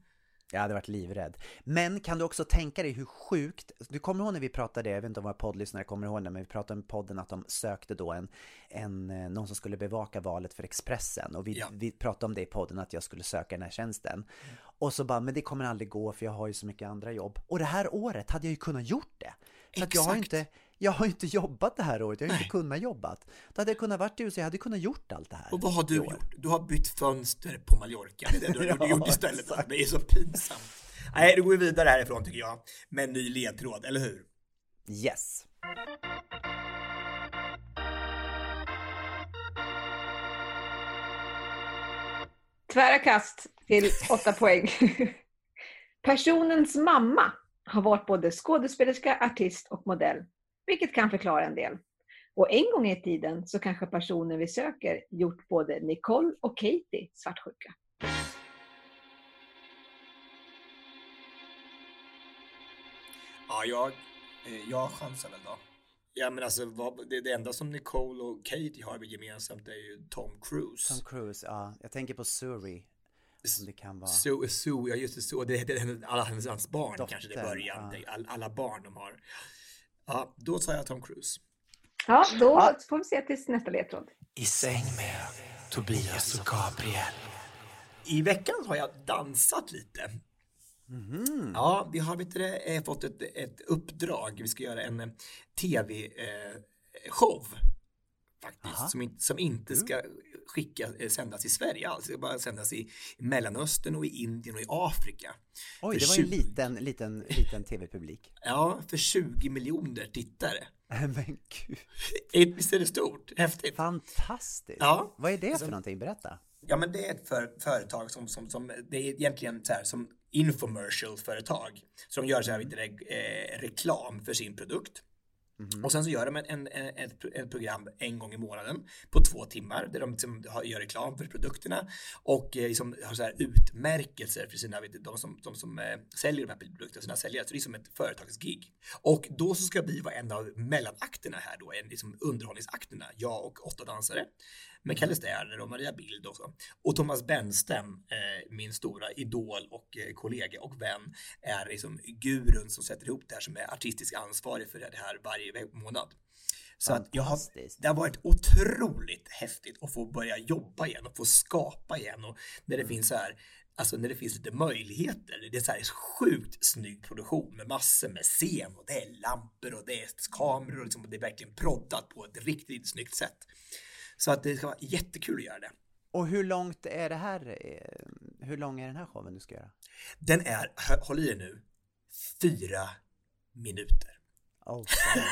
Jag hade varit livrädd. Men kan du också tänka dig hur sjukt, du kommer ihåg när vi pratade, jag vet inte om våra poddlyssnare kommer ihåg det, men vi pratade om podden att de sökte då en, en eh, någon som skulle bevaka valet för Expressen och vi, Ja. vi pratade om det i podden att jag skulle söka den här tjänsten. Och så bara, men det kommer aldrig gå för jag har ju så mycket andra jobb. Och det här året hade jag ju kunnat gjort det. För att jag har Exakt. inte, jag har inte jobbat det här året, jag har ju inte kunnat jobbat. Då hade jag kunnat varit i USA, jag hade kunnat gjort allt det här. Och vad har du gjort? Du har bytt fönster på Mallorca. Det är det du [LAUGHS] har Ja, gjort istället. Det är så pinsamt. Nej, då går vi vidare härifrån tycker jag. Med en ny ledtråd, eller hur? Yes. Tvära kast till åtta poäng. Personens mamma har varit både skådespelerska, artist och modell, vilket kan förklara en del. Och en gång i tiden så kanske personen vi söker gjort både Nicole och Katie svartsjuka. Ja, jag, eh, jag chansar väl då. Ja, men alltså vad, det, det enda som Nicole och Katie har gemensamt är ju Tom Cruise. Tom Cruise, ja. Jag tänker på Suri. Om det kan vara. Sue, Sue, ja just det, Sue, det heter hennes- alla hennes hans barn Dottern, kanske det början. ja. All, alla barn de har. Ja, då tar jag Tom Cruise. Ja, då får vi se tills nästa ledtråd. I säng med Tobias och Gabriel. I veckan har jag dansat lite. Mhm. Ja, vi har vet du, eh, fått ett, ett uppdrag. Vi ska göra en eh, tv-show. Faktiskt, Aha. som, inte- som inte ska skicka, eh, sändas i Sverige alls. Det ska bara sändas i Mellanöstern och i Indien och i Afrika. Oj, För det var ju en 20 liten, liten, liten tv-publik. Ja, för 20 miljoner tittare. [LAUGHS] Men gud, Visst är det stort? Häftigt. fantastiskt! Ja. Vad är det Alltså- för någonting? Berätta. Ja, men det är ett för, företag som, som, som, det är egentligen så här som infomercial-företag. De gör så här, du, det, eh, reklam för sin produkt. Och sen så gör de en, en, ett, ett program en gång i månaden på två timmar där de liksom gör reklam för produkterna och eh, liksom har så här utmärkelser för sina, vet de som, de som eh, säljer de här produkterna, sina säljare. Så det är som ett företagsgig. Och då så ska vi vara en av mellanakterna här då, en liksom underhållningsakterna, jag och åtta dansare Sterner och Maria Bild också. Och Thomas Benstem, eh, min stora idol och eh, kollega och vän, är liksom gurun som sätter ihop det här som är artistisk ansvarig för det här varje månad. Så att jag har, det har varit otroligt häftigt att få börja jobba igen och få skapa igen och när det finns så här Alltså när det finns lite möjligheter. Det är så här sjukt snygg produktion med massor med scen och det är lampor och det är kameror och, liksom, och det är verkligen proddat på ett riktigt snyggt sätt. Så att det ska vara jättekul att göra det. Och hur långt är det här? eh, Hur lång är den här showen du ska göra? Den är, håll i er nu, fyra minuter. Oh, Nej,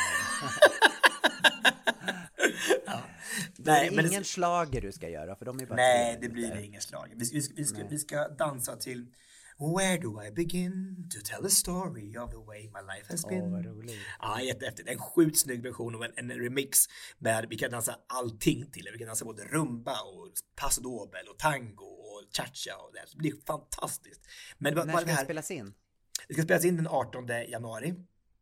[LAUGHS] Nej, men ingen det, schlager du ska göra för de är bara nej, det blir det ingen slag. Vi, vi, vi, ska, vi ska dansa till Where do I begin to tell a story of the way my life has been? Åh, vad roligt. Ja, jättehäftigt. En sjukt snygg version och en, en remix med, vi kan dansa allting till. Vi kan dansa både rumba och paso doble och tango och cha-cha och det. Så det blir fantastiskt. Men När ska det här, spelas in? det ska spelas in den 18 januari.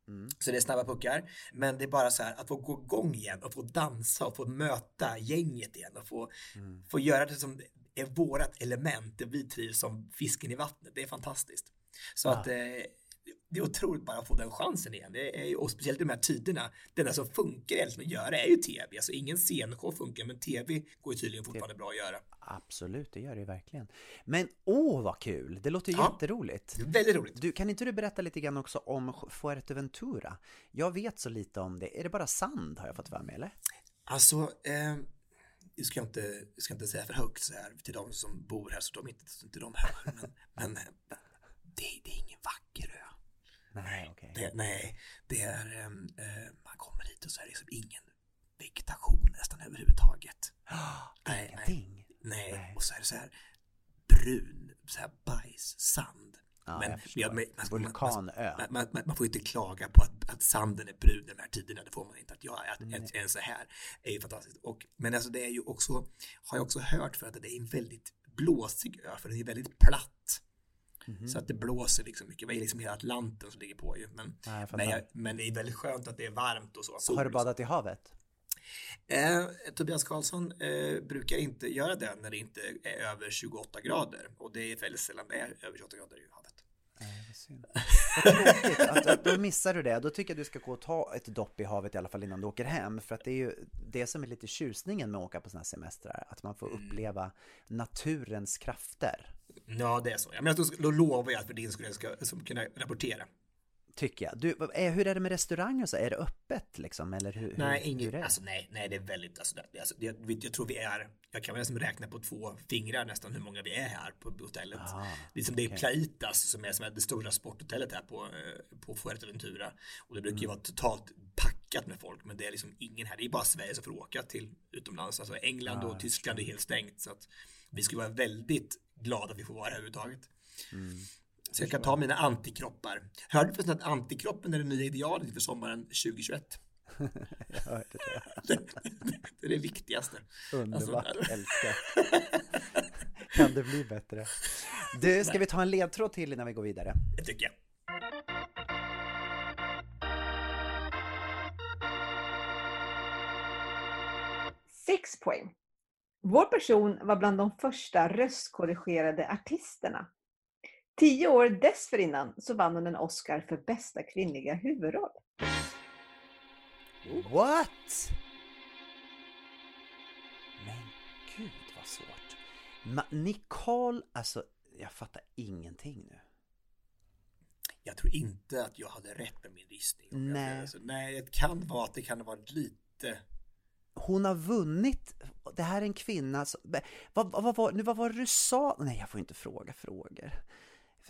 Mm. Så det är snabba puckar. Men det är bara så här att få gå igång igen och få dansa och få möta gänget igen och få, Mm. få göra det som är vårat element, det vi trivs som fisken i vattnet. Det är fantastiskt. Så att eh, det är otroligt bara att få den chansen igen. Det är, och speciellt i de här tiderna, det enda som funkar egentligen att göra är ju tv. Alltså ingen scenshow funkar, men tv går ju tydligen fortfarande bra att göra. Absolut, det gör det ju verkligen. Men åh vad kul! Det låter Ja. jätteroligt. Det väldigt roligt. Du, kan inte du berätta lite grann också om Fuerteventura? Jag vet så lite om det. Är det bara sand har jag fått för mig eller? Alltså, eh, jag ska inte, jag ska inte säga för högt så här till de som bor här så de inte, så inte de hör. Men, men det, det är ingen vacker ö. Nej, okej. Det, nej, det är, eh, man kommer hit och så är det liksom ingen vegetation nästan överhuvudtaget. [GASPS] Nej, Ingenting? Nej, Nej. och så är det så här brun, så här bajs, sand. Ja, men jag men- man- man- Vulkanö. Man, man, man, man får inte klaga på att, att sanden är brun i de här tiderna, det får man inte. Att jag att, att en så här är ju fantastiskt. Och, men alltså det är ju också, har jag också hört för att det är en väldigt blåsig ö, för den är väldigt platt. Mhm. Så att det blåser liksom mycket. Det är liksom hela Atlanten som ligger på ju. Men, fattar. men, jag, men det är väldigt skönt att det är varmt och så. Har du badat i havet? Eh, Tobias Karlsson eh, brukar inte göra det när det inte är över 28 grader. Och det är väldigt sällan det är över 28 grader i havet. Nej, vad synd. [LAUGHS] Vad tråkigt. Att, att, då missar du det. Då tycker jag du ska gå och ta ett dopp i havet i alla fall innan du åker hem. För att det är ju det som är lite tjusningen med att åka på sådana här semestrar. Att man får uppleva naturens krafter. Ja, det är så. Ja, men då, då lovar jag att för din skull ska som, kunna rapportera. Tycker jag. Du, är- hur är det med restauranger och så? Är det öppet liksom? Eller hur, Nej, hur, hur inget, det? alltså nej, nej, det är väldigt, alltså, det, alltså, det, jag, jag tror vi är, jag kan väl nästan räkna på två fingrar nästan hur många vi är här på hotellet. Ah, det är som det är. Plaitas som är, som är det stora sporthotellet här på, eh, på Fuerteventura. Och det brukar ju Mm. vara totalt packat med folk, men det är liksom ingen här. Det är bara Sverige som får åka till utomlands. Alltså England Ah, och Tyskland är helt stängt. Så att vi skulle vara väldigt glada att vi får vara här överhuvudtaget. Mm. Så jag kan ta mina antikroppar. Hörde du förresten att antikroppen är det nya idealet för sommaren 2021? [LAUGHS] Jag hörde det. [LAUGHS] det är det viktigaste. Underbart, Alltså, älskar. Kan det bli bättre? Du, ska vi ta en ledtråd till innan vi går vidare? Det tycker jag. Sex poäng. Vår person var bland de första röstkorrigerade artisterna. Tio år dessförinnan så vann hon en Oscar för bästa kvinnliga huvudroll. What? Men gud vad svårt. Ma- Nicole, alltså jag fattar ingenting nu. Jag tror inte att jag hade rätt med min gissning. Nej. Alltså, nej, det kan vara att det kan ha varit lite... Hon har vunnit, det här är en kvinna som, vad, vad, vad, var, nu, vad var det du sa? Nej jag får inte fråga frågor.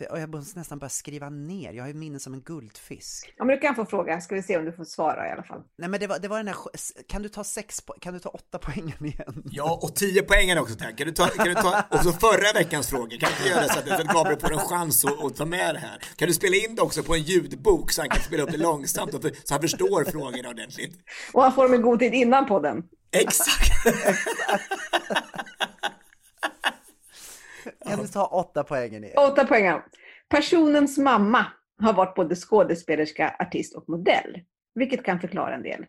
Och jag måste nästan bara skriva ner, jag har ju minne som en guldfisk. Ja, men du kan få fråga, ska vi se om du får svara i alla fall. Nej men det var, det var den här, kan du ta sex, kan du ta åtta poängen igen? Ja, och 10 poängen också tack. Kan du ta, kan du ta också förra veckans frågor? Kan du göra så att, så att Gabriel får en chans att, att ta med det här? Kan du spela in det också på en ljudbok så han kan spela upp det långsamt och för, så han förstår frågorna ordentligt? Och han får dem i god tid innan podden. Exakt! [LAUGHS] Kan du ta åtta poängen igen? Åtta poäng. Personens mamma har varit både skådespelerska, artist och modell, vilket kan förklara en del.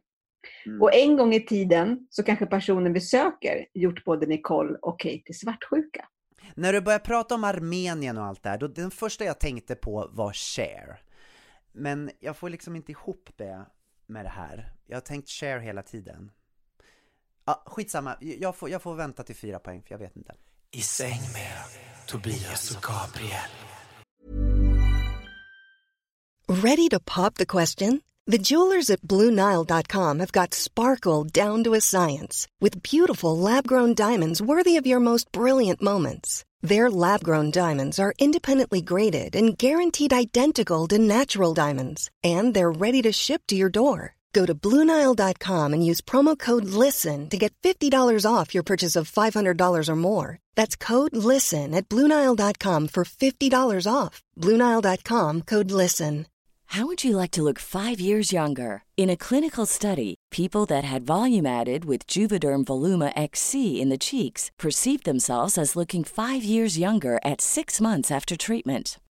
Mm. Och en gång i tiden så kanske personen vi söker gjort både Nicole och Katie svartsjuka. När du började prata om Armenien och allt det här, då den första jag tänkte på var Cher. Men jag får liksom inte ihop det med det här. Jag har tänkt Cher hela tiden. Ja, skitsamma, jag får, jag får vänta till fyra poäng för jag vet inte. I säng med Tobias och Gabriel. Ready to pop the question? The jewelers at BlueNile.com have got sparkle down to a science with beautiful lab grown diamonds worthy of your most brilliant moments. Their lab grown diamonds are independently graded and guaranteed identical to natural diamonds, and they're ready to ship to your door. Go to BlueNile.com and use promo code LISTEN to get $50 off your purchase of $500 or more. That's code LISTEN at BlueNile.com for $50 off. BlueNile.com code LISTEN. How would you like to look five years younger? In a clinical study, people that had volume added with Juvederm Voluma XC in the cheeks perceived themselves as looking five years younger at six months after treatment.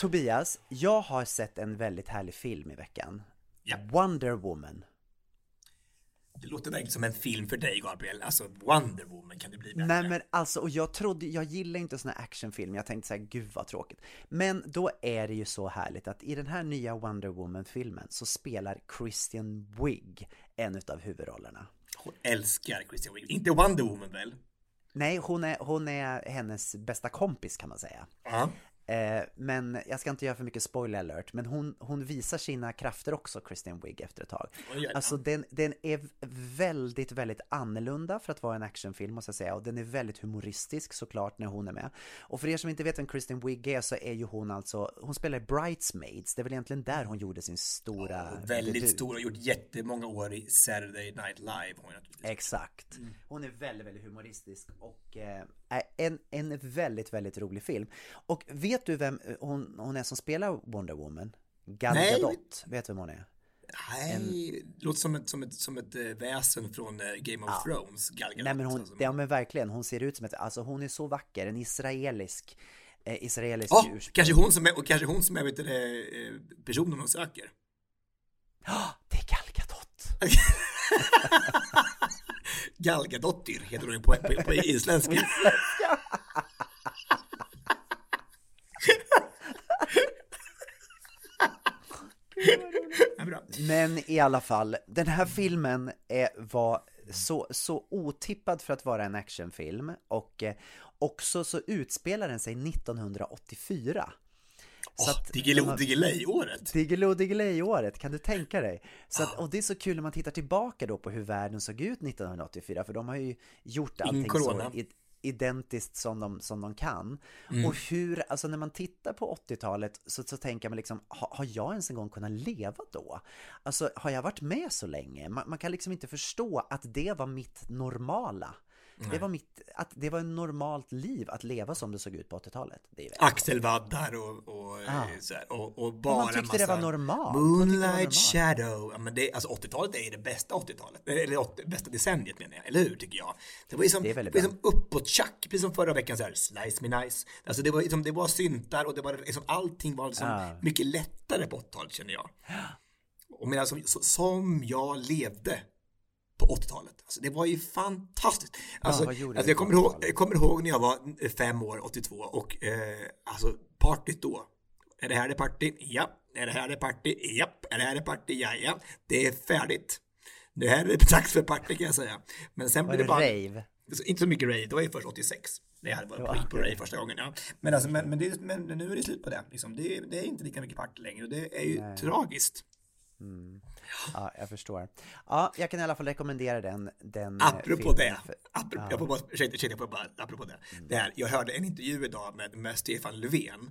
Tobias, jag har sett en väldigt härlig film i veckan. Ja. Wonder Woman. Det låter verkligen som en film för dig Gabriel. Alltså Wonder Woman kan det bli bättre. Nej men alltså, och jag trodde, jag gillar inte såna här actionfilmer, jag tänkte såhär, gud vad tråkigt. Men då är det ju så härligt att i den här nya Wonder Woman-filmen så spelar Christian Wigg en utav huvudrollerna. Hon älskar Christian Wiig. Inte Wonder Woman väl? Nej, hon är, hon är hennes bästa kompis kan man säga. Ja. Eh, men jag ska inte göra för mycket spoiler alert, men hon, hon visar sina krafter också, Christian Wigg, efter ett tag. Alltså den, den är väldigt, väldigt annorlunda för att vara en actionfilm måste jag säga, och den är väldigt humoristisk såklart när hon är med. Och för er som inte vet vem Christian Wigg är så är ju hon alltså, hon spelar i Bridesmaids, det är väl egentligen där hon gjorde sin stora Väldigt debut. stor och gjort jättemånga år i Saturday Night Live. Hon. Exakt. Hon är väldigt, väldigt humoristisk och eh, en, en väldigt, väldigt rolig film. Och vet du vem eh, hon, hon är som spelar Wonder Woman? Gal. Gadot, vet du vem hon är? Nej, det låter som ett, som ett, som ett eh, väsen från eh, Game of Thrones. Gal Gadot, Nej men hon, alltså. ja men verkligen, hon ser ut som ett, alltså hon är så vacker, en israelisk, eh, israelisk Ja, ursprung. kanske hon som är, och kanske hon som är vet du, eh, personen hon söker. Ja, [GASPS] det är Gal Gadot! [LAUGHS] Galgadottir heter hon ju på, på, på isländska. Men i alla fall, den här filmen är, var så, så otippad för att vara en actionfilm och eh, också så utspelar den sig 1984. Att Diggiloo har- Diggiley-året. Diggiloo Diggiley-året, kan du tänka dig? Så att, och det är så kul när man tittar tillbaka då på hur världen såg ut 1984, för de har ju gjort allting så identiskt som de, som de kan. Mm. Och hur, alltså när man tittar på 80-talet så, så tänker man liksom, ha, har jag ens en gång kunnat leva då? Alltså har jag varit med så länge? Man, man kan liksom inte förstå att det var mitt normala. Det var, mitt, att det var ett normalt liv att leva som det såg ut på 80-talet. Det är väldigt Axelvaddar och, och, eh, så här, och, och bara tyckte det var massa normalt. Man tyckte det var Moonlight normalt. Shadow. Ja, men det, alltså 80-talet är det bästa 80-talet. Eller 80, bästa decenniet menar jag, eller hur tycker jag? Det var ju som, Det är väldigt det var som uppåt-tjack, precis som förra veckan så här, Slice Me Nice. Alltså det var, liksom, det var syntar och det var liksom, allting var liksom Ja. mycket lättare på 80-talet känner jag. Och medan som, som jag levde på 80-talet. Alltså det var ju fantastiskt. Alltså, gjorde alltså du jag, kommer ihåg, 80-talet? jag kommer ihåg när jag var fem år, 82, och eh, alltså partyt då. Är det här det party? Ja. Är det här det party? Ja. Är det här det party? Ja, ja. Det är färdigt. Det här är dags för party kan jag säga. Men sen blev det det bara... rave? Inte så mycket rave, det var ju först 86. Det här var Ja, på, rave första gången. Ja. Men, alltså, men, men, det, men nu är det slut på det. Liksom. Det, är- det är inte lika mycket party längre och det är ju tragiskt. [LAUGHS] Ja, jag förstår. Ja, jag kan i alla fall rekommendera den. den eh, Apropå filmen det, apropå, Ja. jag får bara, ursäkta, ursäkta, jag bara, apropå det. det här, jag hörde en intervju idag med, med Stefan Löfven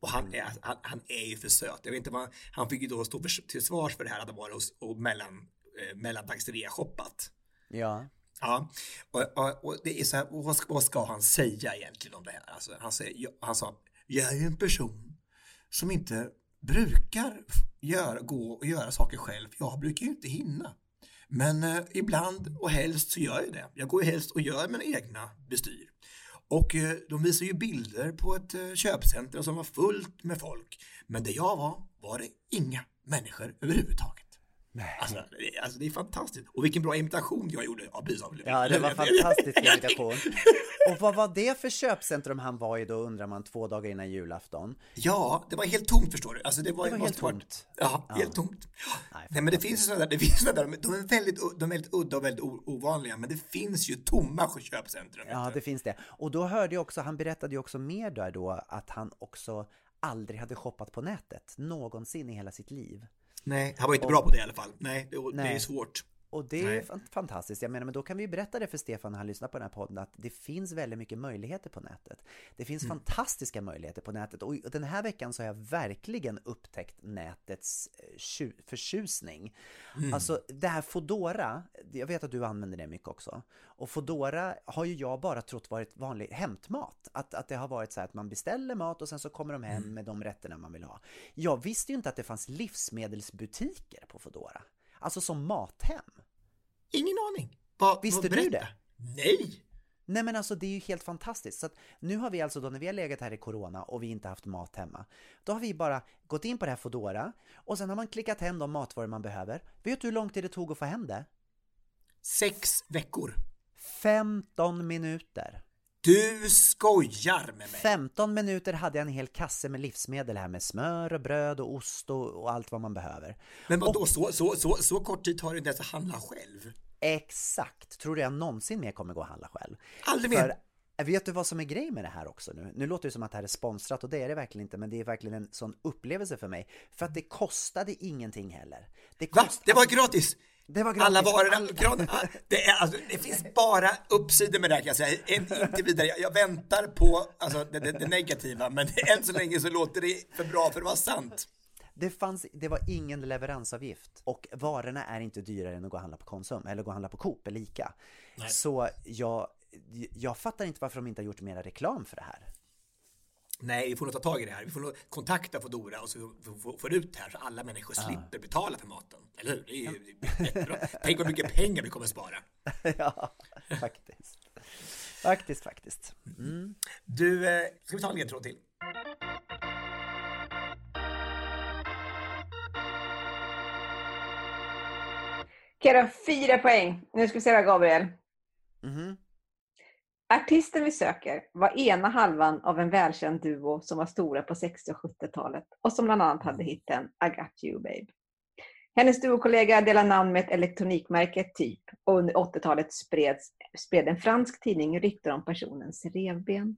och han är, han, han är ju för söt. Jag vet inte vad, han fick ju då stå för, till svars för det här att han varit hos, och mellan, eh, mellandagsrea shoppat. Ja. Ja, och, och, och det är så här, vad ska, vad ska han säga egentligen om det här? Alltså, han, säger, han sa, jag är en person som inte brukar gör, gå och göra saker själv. Jag brukar ju inte hinna. Men eh, ibland och helst så gör jag det. Jag går ju helst och gör mina egna bestyr. Och eh, de visar ju bilder på ett eh, köpcenter som var fullt med folk. Men där jag var, var det inga människor överhuvudtaget. Alltså, det, alltså det är fantastiskt. Och vilken bra imitation jag gjorde av Bysav Ja, det var fantastisk [LAUGHS] imitation. Och vad var det för köpcentrum han var i då undrar man två dagar innan julafton? Ja, det var helt tomt förstår du. Alltså det var, Det var helt tomt. Ja, Ja. helt tomt. Nej, Nej, men det finns ju sådana där, det finns sådana där, de är väldigt, de är väldigt udda och väldigt ovanliga, men det finns ju tomma köpcentrum. Ja, det finns det. Och då hörde jag också, han berättade ju också mer där då att han också aldrig hade shoppat på nätet någonsin i hela sitt liv. Nej, han var inte bra på det i alla fall. Nej, det, det är Nej. svårt. Och det är Nej. fan- fantastiskt. Jag menar, men då kan vi berätta det för Stefan när han lyssnar på den här podden att det finns väldigt mycket möjligheter på nätet. Det finns Mm. fantastiska möjligheter på nätet och den här veckan så har jag verkligen upptäckt nätets eh, tju- förtjusning. Mm. Alltså det här Fodora, jag vet att du använder det mycket också. Och Fodora har ju jag bara trott varit vanlig hämtmat. Att, att det har varit så här att man beställer mat och sen så kommer de hem Mm. med de rätterna man vill ha. Jag visste ju inte att det fanns livsmedelsbutiker på Fodora. Alltså som mathem. Ingen aning. Vad, Visste vad, du det? Nej! Nej men alltså det är ju helt fantastiskt. Så att nu har vi alltså då när vi har legat här i Corona och vi inte haft mat hemma. Då har vi bara gått in på det här Foodora och sen har man klickat hem de matvaror man behöver. Vet du hur lång tid det tog att få hem det? Sex veckor. 15 minuter! Du skojar med mig. 15 minuter hade jag en hel kasse med livsmedel här med smör och bröd och ost och, och allt vad man behöver. Men vadå, så, så, så, så kort tid tar det inte ens att handla själv? Exakt! Tror du jag någonsin mer kommer gå och handla själv? Aldrig mer. För, vet du vad som är grejen med det här också nu? Nu låter det som att det här är sponsrat och det är det verkligen inte, men det är verkligen en sån upplevelse för mig. För att det kostade ingenting heller. Det, Va? kost- Det var alltså, gratis? Det var gratis. Alla varor, All- gratis. Det, är, alltså, det finns bara uppsidor med det här kan jag säga. En, inte vidare. Jag, jag väntar på alltså, det, det, det negativa, men [LAUGHS] än så länge så låter det för bra för att vara sant. Det, fanns, det var ingen leveransavgift och varorna är inte dyrare än att gå och handla på Konsum eller gå och handla på Coop eller Ica. Så jag, jag fattar inte varför de inte har gjort mera reklam för det här. Nej, vi får nog ta tag i det här. Vi får nog kontakta Foodora och så få- få- få ut det här så alla människor slipper betala för maten. Eller hur? Det är ju jättebra. Tänk vad mycket pengar vi kommer spara. [LAUGHS] ja, faktiskt. Faktiskt, faktiskt. Mm. Du, eh, ska vi ta en ledtråd till? Okej då, fyra poäng. Nu ska vi se vad Gabriel. Mhm. Artisten vi söker var ena halvan av en välkänd duo som var stora på 60 och 70-talet och som bland annat hade hitten I got you babe. Hennes duokollega delar namn med ett elektronikmärke Typ och under 80-talet spred en fransk tidning rykten om personens revben.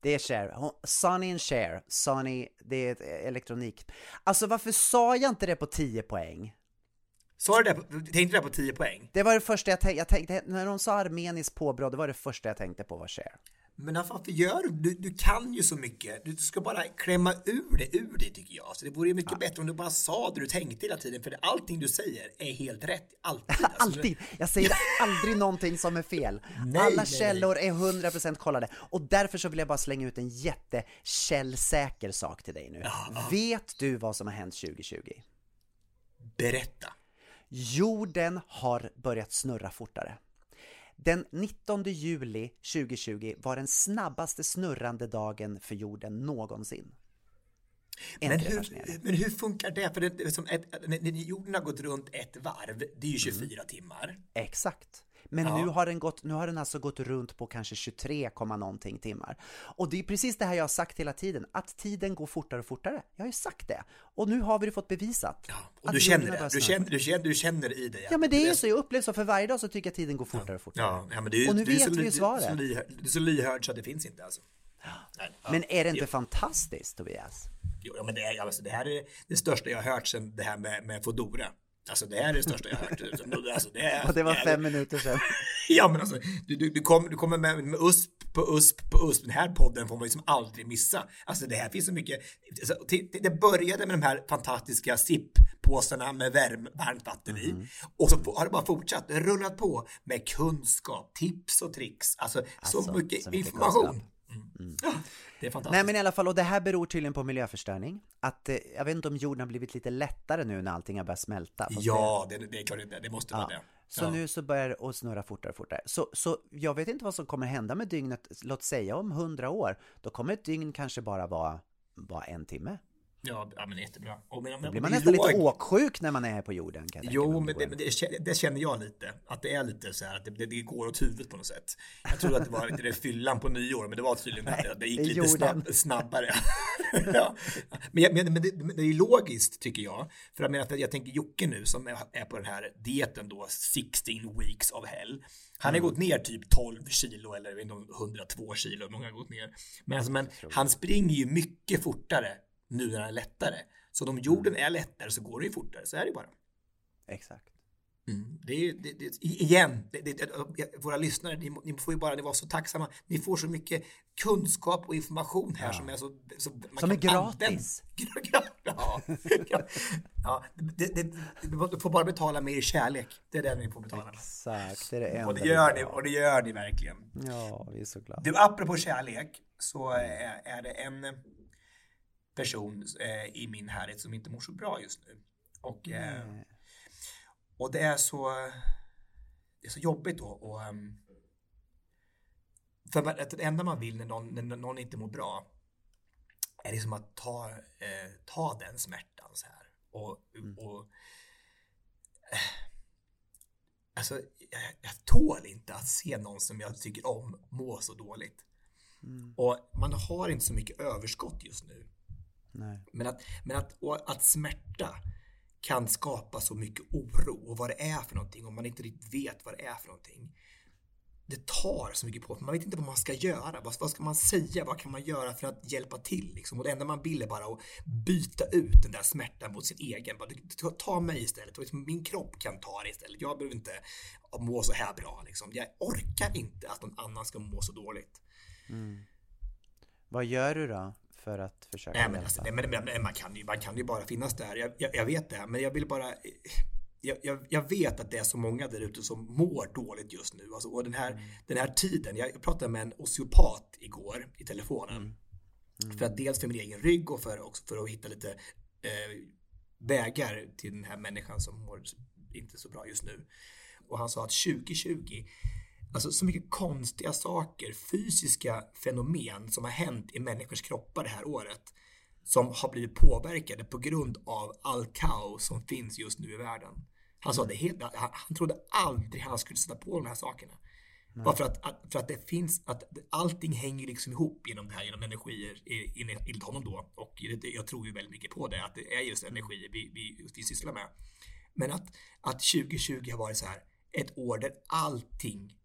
Det är Cher. Sonny and Cher. Sonny, det är ett elektronik. Alltså varför sa jag inte det på 10 poäng? Sa du det? Tänkte du på 10 poäng? Det var det första jag tänkte, jag tänkte när hon sa armeniskt påbrå, det var det första jag tänkte på var Cher. Men varför gör du? du? Du kan ju så mycket. Du ska bara klämma ur det ur dig tycker jag. Så det vore ju mycket bättre om du bara sa det du tänkte hela tiden. För allting du säger är helt rätt. Alltid. [LAUGHS] Alltså, Alltid! Jag säger aldrig någonting som är fel. [LAUGHS] Nej, Alla nej, källor är 100% kollade. Och därför så vill jag bara slänga ut en jättekällsäker sak till dig nu. Vet du vad som har hänt 2020? Berätta. Jorden har börjat snurra fortare. Den 19 juli 2020 var den snabbaste snurrande dagen för jorden någonsin. Men hur, men hur funkar det? För det, som ett, när jorden har gått runt ett varv, det är ju 24 timmar. Exakt. Men Ja. nu, har den gått, nu har den alltså gått runt på kanske 23, komma någonting timmar. Och det är precis det här jag har sagt hela tiden, att tiden går fortare och fortare. Jag har ju sagt det. Och nu har vi det fått bevisat. Och att du känner det. Du känner, du, känner, du känner i dig. Ja men det är ju så, jag upplever så, för varje dag så tycker jag tiden går fortare och fortare. Ja, ja men det är, och nu vet vi ju svaret. Du är så lyhörd så att det finns inte alltså. Nej, ja. Men är det inte Jo. fantastiskt Tobias? Jo, ja, men det, är, alltså, det här är det största jag har hört sedan det här med, med Foodora. Alltså det här är det största jag hört. Alltså, det, är, Och det var fem minuter sedan. [LAUGHS] Ja men alltså, du, du, du, kommer, du kommer med, med USP på USP på USP. Den här podden får man liksom aldrig missa. Alltså det här finns så mycket. Alltså, det började med de här fantastiska SIP-påsarna med värm, varmt vatten i. Mm. Och så har det bara fortsatt, det rullat på med kunskap, tips och tricks. Alltså, Alltså, så mycket så mycket information. kunskap. Mm. Ja, det är fantastiskt. Nej men i alla fall, och det här beror tydligen på miljöförstöring. Att, eh, jag vet inte om jorden har blivit lite lättare nu när allting har börjat smälta. fast Ja, det, det är klart det, det måste vara det. Så Ja. nu så börjar det att snurra fortare och fortare. Så, så jag vet inte vad som kommer hända med dygnet, låt säga om hundra år. Då kommer ett dygn kanske bara vara, vara en timme. Ja, ja men jättebra. Och, men, Då blir man nästan lite åksjuk när man är här på jorden. Kan Jo, men det, en- men det, det känner jag lite. Att det är lite så här att det, det, går åt huvudet på något sätt. Jag trodde att det var inte det fyllan på nyår, men det var tydligen att det, det gick lite snabb, snabbare. [LAUGHS] ja. Men, men, men, det, är logiskt tycker jag. För jag menar, jag tänker Jocke nu som är, på den här dieten då, 16 weeks of hell. Han har Mm. gått ner typ 12 kilo eller jag vet inte om 102 kilo, många har gått ner. Men, alltså, men han springer ju mycket fortare nu när han är lättare. Så om jorden Mm. är lättare så går det ju fortare, så är det bara. Exakt. Mm. Det är, det, det, igen, det, våra lyssnare, ni, ni får ju bara ni vara så tacksamma. Ni får så mycket kunskap och information här som är så... så man Som är gratis. [LAUGHS] ja, ja, ja du får bara betala med er kärlek. Det är det ni får betala. Exakt, det är det enda Och det gör ni, och det gör ni verkligen. Ja, vi är så glada. Du, apropå kärlek, så är, är det en person eh, i min härhet som inte mår så bra just nu. Och, eh, och det är så, det är så jobbigt då. Och, ehm, för att det enda man vill när någon, när någon inte mår bra är liksom att ta, eh, ta den smärtan så här. Och, och Alltså, jag, jag tål inte att se någon som jag tycker om må så dåligt. Och man har inte så mycket överskott just nu. Nej. Men att, men att, att smärta kan skapa så mycket oro och vad det är för någonting om man inte riktigt vet vad det är för någonting. Det tar så mycket på för man vet inte vad man ska göra. Vad, vad ska man säga? Vad kan man göra för att hjälpa till? Liksom? Och det enda man vill är bara att byta ut den där smärtan mot sin egen. Bara, ta, mig istället. Och liksom, min kropp kan ta det istället. Jag behöver inte må så här bra. Liksom. Jag orkar inte att någon annan ska må så dåligt. Vad gör du då för att försöka Nej, men, alltså, nej, men, men, man, kan ju, man kan ju bara finnas där. Jag, jag, jag vet det, men jag vill bara... Jag, jag, vet att det är så många där ute som mår dåligt just nu. Alltså, och den här, den här tiden, jag pratade med en osteopat igår i telefonen. För att dels för min egen rygg och för, också för att hitta lite eh, vägar till den här människan som mår inte så bra just nu. Och han sa att 2020, alltså så mycket konstiga saker, fysiska fenomen som har hänt i människors kroppar det här året som har blivit påverkade på grund av all kaos som finns just nu i världen. Han sa det helt, han, han trodde aldrig han skulle sätta på de här sakerna. Bara för att, att, för att det finns, att allting hänger liksom ihop genom det här, genom energier enligt honom då. Och jag tror ju väldigt mycket på det, att det är just energier vi, vi, vi sysslar med. Men att, att 2020 har varit så här, ett år där allting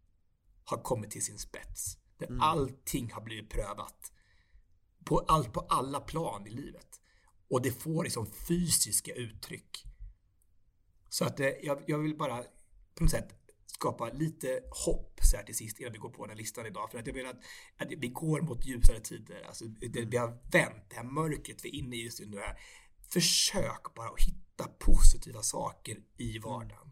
har kommit till sin spets. Där allting har blivit prövat. på, all, på alla plan i livet. Och det får liksom fysiska uttryck. Så att eh, jag, jag vill bara på något sätt skapa lite hopp så här till sist innan vi går på den här listan idag. För att jag vill att, att vi går mot ljusare tider. Alltså, det, vi har vänt det här mörkret vi är inne i just nu. Här. Försök bara att hitta positiva saker i vardagen.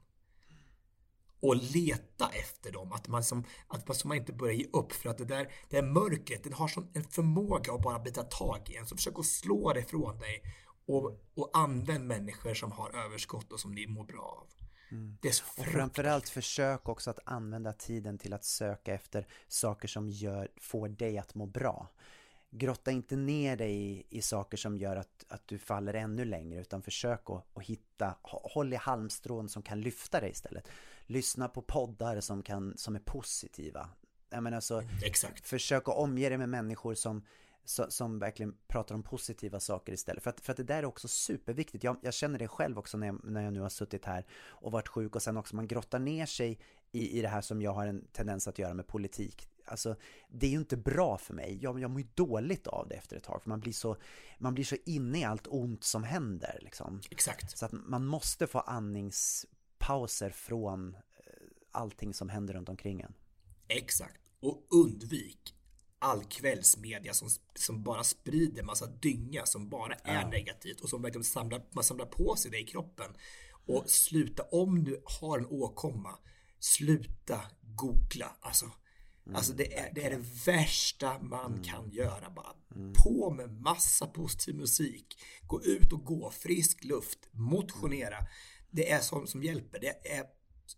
Och leta efter dem. Att man, som, att man, inte börjar ge upp. För att det där, det där mörkret, den har sån, en förmåga att bara bita tag i en. Så försök att slå det ifrån dig. Och, och använd människor som har överskott och som ni mår bra av. Mm. Och framförallt försök också att använda tiden till att söka efter saker som gör, får dig att må bra. Grotta inte ner dig i, i saker som gör att, att du faller ännu längre utan försök att, att hitta, håll i halmstrån som kan lyfta dig istället. Lyssna på poddar som, kan, som är positiva. Jag menar så, Exakt. försök att omge dig med människor som, som verkligen pratar om positiva saker istället. För att, för att det där är också superviktigt. Jag, jag känner det själv också när jag, när jag nu har suttit här och varit sjuk och sen också man grottar ner sig i, i det här som jag har en tendens att göra med politik. Alltså, det är ju inte bra för mig. Jag, jag mår ju dåligt av det efter ett tag. För man blir så, man blir så inne i allt ont som händer. Liksom. Exakt. Så att man måste få andningspauser från eh, allting som händer runt omkring en. Exakt. Och undvik all kvällsmedia som, som bara sprider massa dynga som bara är ja. negativt och som verkligen samlar, man samlar på sig det i kroppen. Och sluta, om du har en åkomma, sluta googla. Alltså, mm, alltså det, är, det är det värsta man mm. kan göra. Bara mm. på med massa positiv musik. Gå ut och gå, frisk luft, motionera. Det är sånt som hjälper. Det är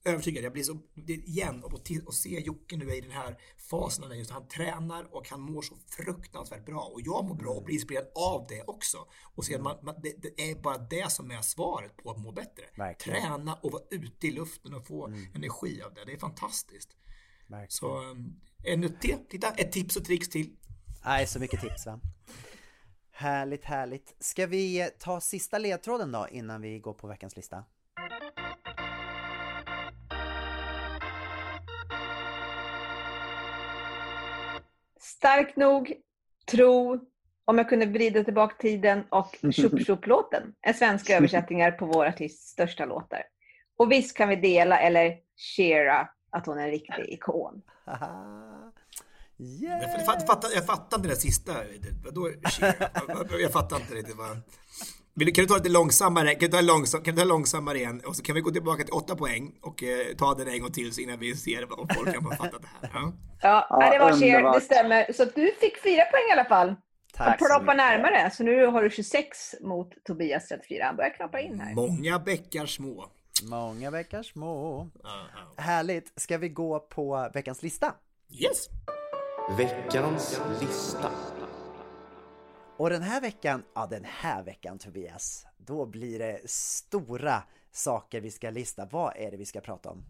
övertygad. Jag blir så, det, igen, och, och se Jocke nu i den här fasen när just han tränar och han mår så fruktansvärt bra. Och jag mår bra och blir inspirerad av det också. Och se att man, man det, det, är bara det som är svaret på att må bättre. Verkligen. Träna och vara ute i luften och få mm. energi av det. Det är fantastiskt. Verkligen. Så um, ännu titta, ett tips och tricks till. Nej, så mycket tips va. Härligt, härligt. Ska vi ta sista ledtråden då innan vi går på veckans lista? Stark nog, tro, om jag kunde vrida tillbaka tiden och [LAUGHS] Tjup Tjup-låten [LAUGHS] är svenska översättningar på vår artists största låtar. Och visst kan vi dela eller cheera att hon är en riktig ikon. Yeah. [LAUGHS] Jag, fattar, jag fattar inte det där sista. Vadå Jag fattar inte riktigt vad... Kan du ta lite långsammare, kan du ta, långsam, kan du ta långsammare igen och så kan vi gå tillbaka till åtta poäng och eh, ta den en gång till så innan vi ser om folk har fattat det här. Ja, ja, ja det var Cher, det stämmer. Så du fick fyra poäng i alla fall. Tack ploppar närmare, så nu har du 26 mot Tobias 34. Han börjar knappa in här. Många bäckar små. Många bäckar små. Uh -huh. Härligt. Ska vi gå på veckans lista? Yes. Veckans lista. Och den här veckan, ja den här veckan Tobias, då blir det stora saker vi ska lista. Vad är det vi ska prata om?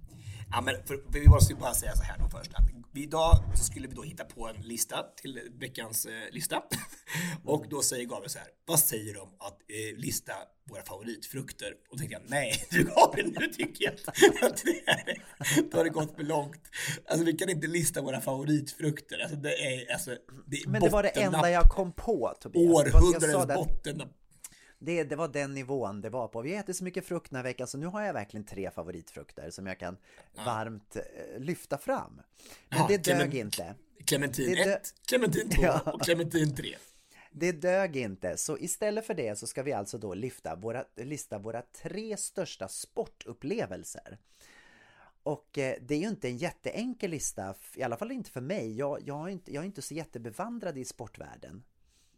Ja, men för, för vi måste ju bara säga så här då först. Att idag så skulle vi då hitta på en lista till veckans eh, lista. [LAUGHS] och då säger Gabriel så här, vad säger de att eh, lista våra favoritfrukter? Och då tänkte jag, nej [LAUGHS] du Gabriel, nu tycker jag att det här då har det gått för långt. Alltså vi kan inte lista våra favoritfrukter. Alltså det är, alltså, det är Men det var det enda jag kom på Tobias. Århundradets bottennapp det, det var den nivån det var på. Vi äter så mycket frukt den här veckan så nu har jag verkligen tre favoritfrukter som jag kan ja. varmt eh, lyfta fram. Men ja, det dög inte. Clementin 1, Clementin 2 ja. och Clementin 3. Det dög inte, så istället för det så ska vi alltså då lyfta våra, lista våra tre största sportupplevelser. Och eh, det är ju inte en jätteenkel lista, i alla fall inte för mig. Jag, jag, är, inte, jag är inte så jättebevandrad i sportvärlden.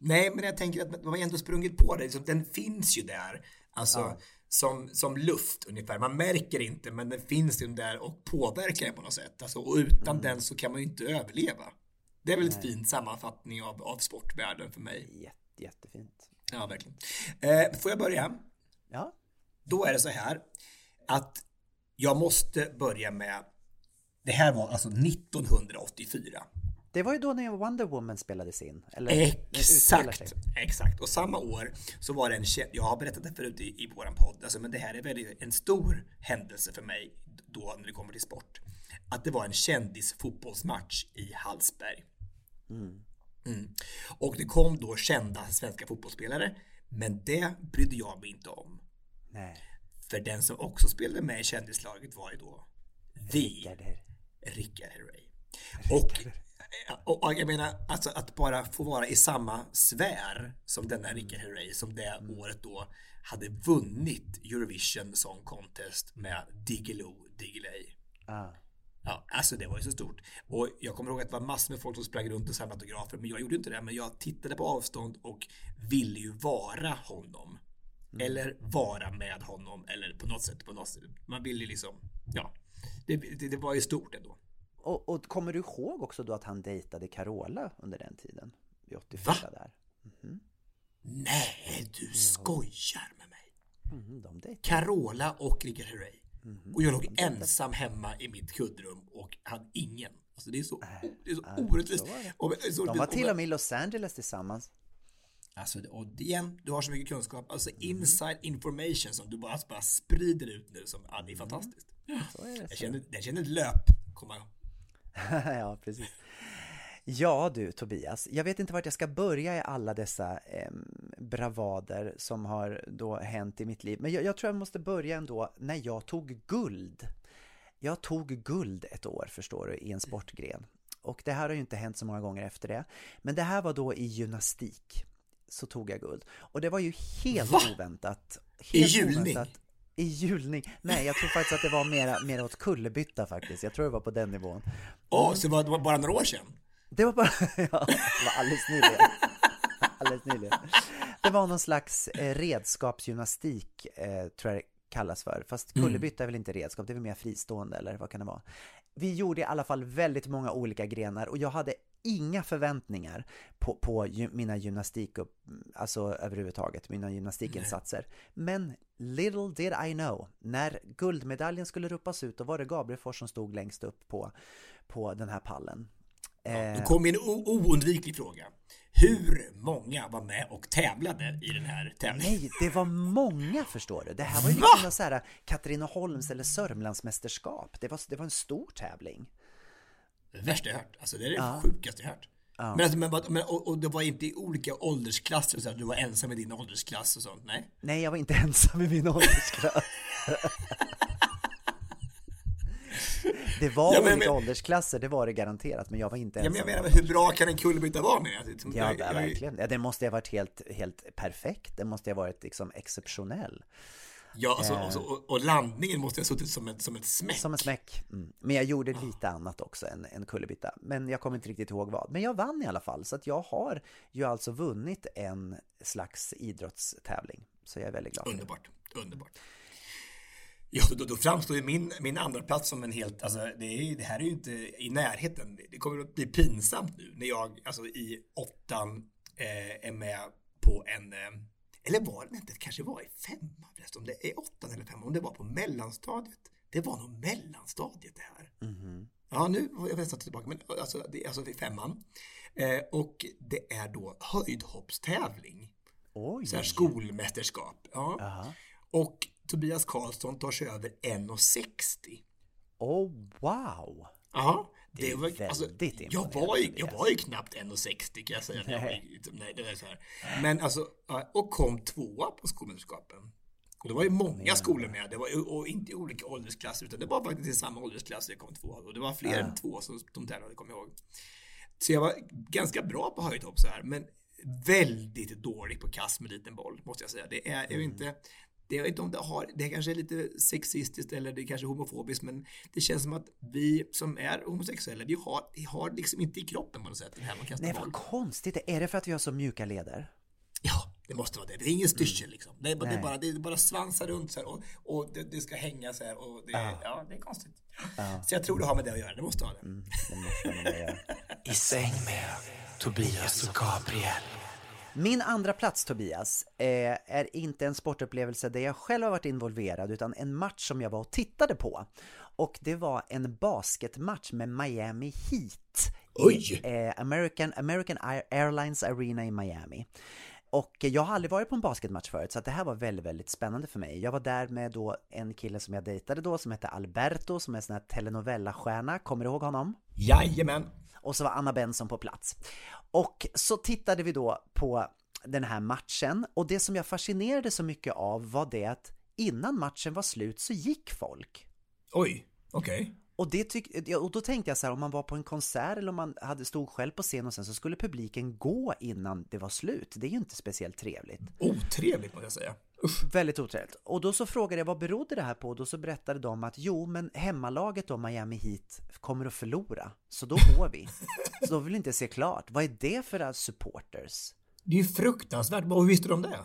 Nej, men jag tänker att man har ändå sprungit på det. Den finns ju där. Alltså, ja. som, som luft ungefär. Man märker inte, men den finns ju där och påverkar en på något sätt. Alltså, och utan mm. den så kan man ju inte överleva. Det är väl en fin sammanfattning av, av sportvärlden för mig. Jätte, jättefint. Ja, verkligen. Eh, får jag börja? Ja. Då är det så här att jag måste börja med det här var alltså 1984. Det var ju då när Wonder Woman spelades in. Eller, exakt, exakt. Och samma år så var det en jag har berättat det förut i, i våran podd, alltså, men det här är väldigt, en stor händelse för mig då när det kommer till sport. Att det var en kändisfotbollsmatch i Hallsberg. Mm. Mm. Och det kom då kända svenska fotbollsspelare, men det brydde jag mig inte om. Nej. För den som också spelade med i kändislaget var ju då the Rickard Herrey. Rickard Herrey. Och, och, jag menar, alltså att bara få vara i samma sfär som denna Rickard Herrey som det året då hade vunnit Eurovision Song Contest med Diggiloo Diggiley. Ah. Ja, alltså det var ju så stort. Och jag kommer ihåg att det var massor med folk som sprang runt och samlade autografer, men jag gjorde inte det. Men jag tittade på avstånd och ville ju vara honom. Eller vara med honom, eller på något sätt, på något sätt. Man ville ju liksom, ja. Det, det, det var ju stort ändå. Och, och kommer du ihåg också då att han dejtade Carola under den tiden? Vid 84 Va? där. Nej, du skojar med mig. Mm. Carola och Rickard Herrey. Och jag låg ensam hemma i mitt kuddrum och hade ingen. Alltså det är så, det är så orättvist. så De var till och med i Los Angeles tillsammans. Alltså, och igen, du har så mycket kunskap. Alltså inside information som du bara, bara sprider ut nu. Som, ja, det är fantastiskt. Så är det. Jag Så. känner, jag känner ett löp komma. [LAUGHS] ja, precis. Ja du Tobias, jag vet inte vart jag ska börja i alla dessa em, bravader som har då hänt i mitt liv. Men jag, jag tror jag måste börja ändå när jag tog guld. Jag tog guld ett år förstår du i en sportgren. Och det här har ju inte hänt så många gånger efter det. Men det här var då i gymnastik. Så tog jag guld. Och det var ju helt Va? oväntat. I Helt hjulning? oväntat. I hjulning? Nej, jag tror faktiskt att det var mera, mera åt kullerbytta faktiskt. Jag tror det var på den nivån. Åh, så det var, det var bara några år sedan? Det var bara, [LAUGHS] ja, det var alldeles nyligen. Alldeles nyligen. Det var någon slags eh, redskapsgymnastik, eh, tror jag det kallas för. Fast kullerbytta är väl inte redskap, det är väl mer fristående eller vad kan det vara? Vi gjorde i alla fall väldigt många olika grenar och jag hade inga förväntningar på, på mina gymnastik, upp, alltså överhuvudtaget, mina gymnastikinsatser. Men little did I know, när guldmedaljen skulle ropas ut, då var det Gabriel Fors som stod längst upp på, på den här pallen. Eh, Då kom en oundviklig fråga. Hur många var med och tävlade i den här tävlingen? Nej, det var många förstår du. Det här var ju liksom något så här Katrineholms eller Sörmlandsmästerskap. Det var, det var en stor tävling. Det värsta jag hört. Alltså det är det Ja. sjukaste jag hört. Men, alltså, men, men och, och det var inte i olika åldersklasser, så att du var ensam i din åldersklass och sånt? Nej? Nej, jag var inte [LAUGHS] ensam i min åldersklass. [LAUGHS] Det var Ja, men- olika men- åldersklasser, det var det garanterat, men jag var inte Ja, ensam. men jag menar, hur bra kan en kullerbytta vara med? Alltså, Ja, jag- jag- verkligen. Ja, den måste ha varit helt, helt perfekt. Den måste ha varit liksom exceptionell. Ja, alltså, alltså, och, och landningen måste ha suttit som ett, som ett smäck. Som en smäck. Mm. Men jag gjorde lite annat också än, än kullerbytta. Men jag kommer inte riktigt ihåg vad. Men jag vann i alla fall. Så att jag har ju alltså vunnit en slags idrottstävling. Så jag är väldigt glad. Underbart, underbart. Ja, då, då framstår ju min, min andra plats som en helt, alltså det, är, det här är ju inte i närheten. Det kommer att bli pinsamt nu när jag, alltså i åttan, eh, är med på en, eh, eller var det inte, det kanske var i femman förresten, om det är åttan eller femman, om det var på mellanstadiet. Det var nog mellanstadiet det här. Ja, nu var jag nästan tillbaka, men alltså, det är alltså femman. Eh, och det är då höjdhoppstävling. Oj! Så här skolmästerskap. Ja. Jaha. Och Tobias Karlsson tar sig över 1,60. Oh, wow! Ja, Det är det var, alltså, väldigt jag, var ju, jag var ju knappt 1,60 kan jag säga. var i- Nej, det var så här. Men alltså, ja, och kom tvåa på skolmästerskapen. Och det var ju många skolor med, det var och inte i olika åldersklasser, utan det var faktiskt i samma åldersklass jag kom tvåa. Och det var fler än två som de tävlade, kommer jag ihåg. Så jag var ganska bra på höjdhopp så här, men väldigt dålig på kast med liten boll, måste jag säga. Det är, jag vet inte, det, jag vet inte om det har, det kanske är lite sexistiskt eller det kanske är homofobiskt, men det känns som att vi som är homosexuella, vi har, vi har liksom inte i kroppen på något sätt det här med att kasta Nej, boll. vad konstigt. Är det för att vi har så mjuka leder? Ja, det måste vara det. Det är ingen styrsel liksom. Det är, bara- det är, bara, det är bara svansar runt så här och, och det, det ska hänga så här och det, ja. det är konstigt. Så jag tror det har med det att göra, det måste ha det. Det måste göra. I säng med Tobias och Gabriel. Min andra plats Tobias eh, är inte en sportupplevelse där jag själv har varit involverad utan en match som jag var och tittade på. Och det var en basketmatch med Miami Heat Oj! i eh, American, American Air- Airlines Arena i Miami. Och jag har aldrig varit på en basketmatch förut så det här var väldigt, väldigt spännande för mig. Jag var där med då en kille som jag dejtade då som hette Alberto som är en sån här telenovella-stjärna. Kommer du ihåg honom? Jajamän! Och så var Anna Benson på plats. Och så tittade vi då på den här matchen och det som jag fascinerade så mycket av var det att innan matchen var slut så gick folk. Oj, okej. Och, det tyck, ja, och då tänkte jag så här, om man var på en konsert eller om man hade stod själv på scen och sen så skulle publiken gå innan det var slut. Det är ju inte speciellt trevligt. Otrevligt måste jag säga. Väldigt otrevligt. Och då så frågade jag vad berodde det här på? Och då så berättade de att jo, men hemmalaget då, Miami Heat, kommer att förlora. Så då går vi. så då vill vi inte se klart. Vad är det för supporters? Det är ju fruktansvärt. Hur visste de det?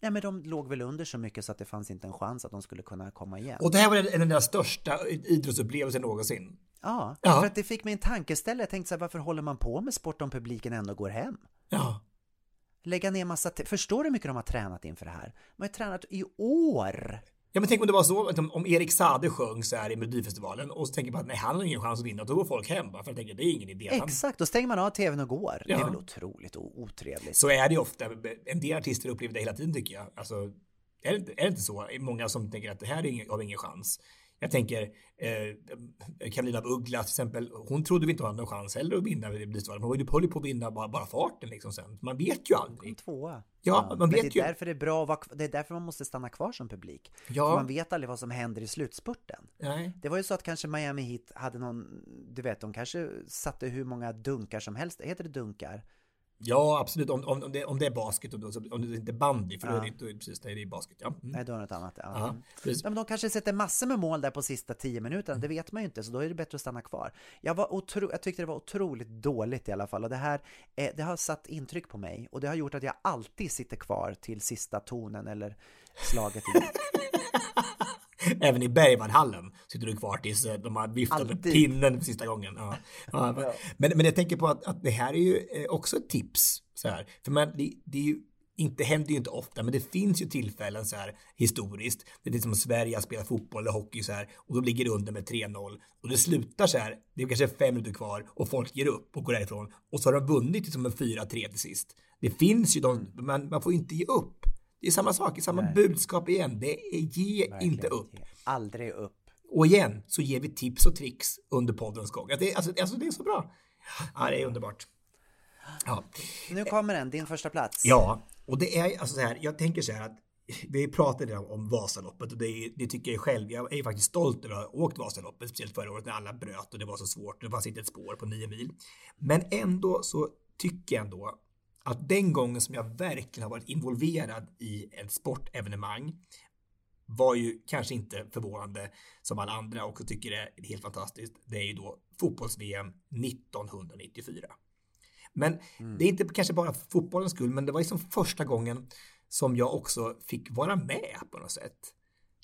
Ja, men de låg väl under så mycket så att det fanns inte en chans att de skulle kunna komma igen. Och det här var den, den där största idrottsupplevelsen någonsin. Ja, Ja. för att det fick mig en tankeställare. Jag tänkte så här, varför håller man på med sport om publiken ändå går hem? Ja. Lägga ner massa... Förstår du hur mycket de har tränat inför det här? De har ju tränat i år! Ja men tänk om det var så att om, om Erik Sade sjöng så här i Melodifestivalen och så tänker man att nej han har ingen chans att vinna, då går folk hem bara för att tänka det är ingen idé. Exakt, då stänger man av tvn och går. Det Ja. är väl otroligt o- otrevligt. så är det ju ofta. En del artister upplever det hela tiden tycker jag. Alltså, är det, inte- är det inte så? Många som tänker att det här är ingen, har ingen chans. Jag tänker eh, Carolina af Ugglas till exempel. Hon trodde vi inte hade någon chans heller att vinna Melodifestivalen. Hon höll ju på att vinna bara, bara farten liksom sen. Man vet ju aldrig. tvåa. Ja, man men vet det är ju. därför det är bra att vara, det är därför man måste stanna kvar som publik. Ja. För man vet aldrig vad som händer i slutspurten. Nej. Det var ju så att kanske Miami Heat hade någon, du vet, de kanske satte hur många dunkar som helst. Heter det dunkar? Ja, absolut. Om, om, om, det, om det är basket och så- om det inte är bandy, för då är Ja. det inte precis, det är basket. Ja. Mm. Nej, då är det något annat. Ja. Ja, precis. Ja, men de kanske sätter massor med mål där på sista tio minuterna, det vet man ju inte, så då är det bättre att stanna kvar. Jag, var otro, jag tyckte det var otroligt dåligt i alla fall och det här eh, det har satt intryck på mig och det har gjort att jag alltid sitter kvar till sista tonen eller slaget. [LAUGHS] [LAUGHS] Även i Bergvallhallen sitter du kvar tills eh, de har viftat med pinnen för sista gången. [LAUGHS] Ja. Ja, men, men jag tänker på att, att det här är ju eh, också ett tips. Så här. För man, det, det är ju inte, händer ju inte ofta, men det finns ju tillfällen så här historiskt. Det är som Sverige har spelat fotboll eller hockey så här och de ligger under med 3-0 och det slutar så här. Det är kanske fem minuter kvar och folk ger upp och går därifrån och så har de vunnit liksom med 4-3 till sist. Det finns ju de, man, man får inte ge upp. Det är samma sak, samma budskap igen. Det är ge inte upp. Aldrig upp. Och igen så ger vi tips och tricks under poddens gång. Det, alltså, alltså det är så bra. Ja, det är underbart. Ja, Nu kommer den, din första plats. ja och det är alltså så här, jag tänker så här att [LAUGHS] vi pratade om, om Vasaloppet och det, det tycker jag själv. Jag är faktiskt stolt över att ha åkt Vasaloppet, speciellt förra året när alla bröt och det var så svårt. Det fanns inte ett spår på nio mil. Men ändå så tycker jag ändå att den gången som jag verkligen har varit involverad i ett sportevenemang var ju kanske inte förvånande som alla andra också tycker det är helt fantastiskt. Det är ju då fotbolls-VM 1994. Men det är inte kanske bara fotbollens skull, men det var ju som första gången som jag också fick vara med på något sätt.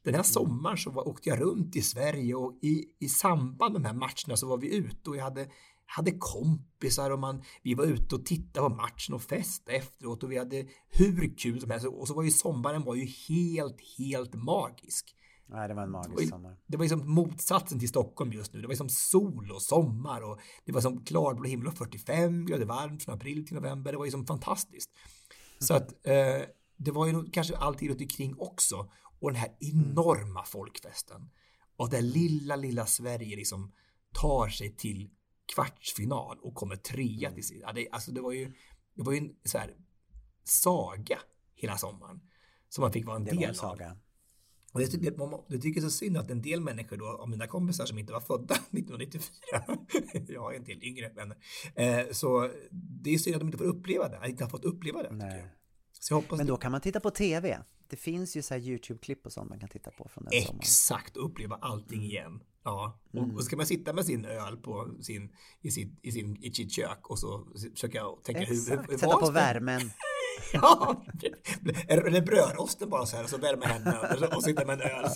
Den här sommaren så var, åkte jag runt i Sverige och i, i samband med de här matcherna så var vi ute och jag hade, hade kompisar och man, vi var ute och tittade på matchen och festade efteråt och vi hade hur kul som helst och så var ju sommaren var ju helt, helt magisk. Nej, det var en Det var, magisk ju, sommar. det var ju som motsatsen till Stockholm just nu. Det var ju som sol och sommar och det var som klarblå himmel och 45 grader varmt från april till november. Det var ju som fantastiskt. Så att [LAUGHS] eh, det var ju kanske alltid runt omkring också. Och den här enorma folkfesten. Och där lilla, lilla Sverige liksom tar sig till kvartsfinal och kommer trea till sist. Ja, det, alltså det var ju, det var ju en så här saga hela sommaren. Som man fick vara en Det del var en av. saga. Och det, det, det tycker så synd att en del människor då, av mina kompisar som inte var födda [LAUGHS] 1994, [LAUGHS] jag har en del yngre vänner, eh, så det är synd att de inte får uppleva det, att inte har fått uppleva det. Nej. Så jag hoppas Men då kan man titta på TV. Det finns ju så här YouTube-klipp och sånt man kan titta på från den sommaren. Exakt, och uppleva allting igen. Ja, och, och ska man sitta med sin öl på sin, i, sin, i, sin, i sitt kök och så försöka tänka hur, hur, Exakt, hur sätta på värmen. [LAUGHS] Ja, eller brödrosten bara så här och så värma händerna och sitta med en öl.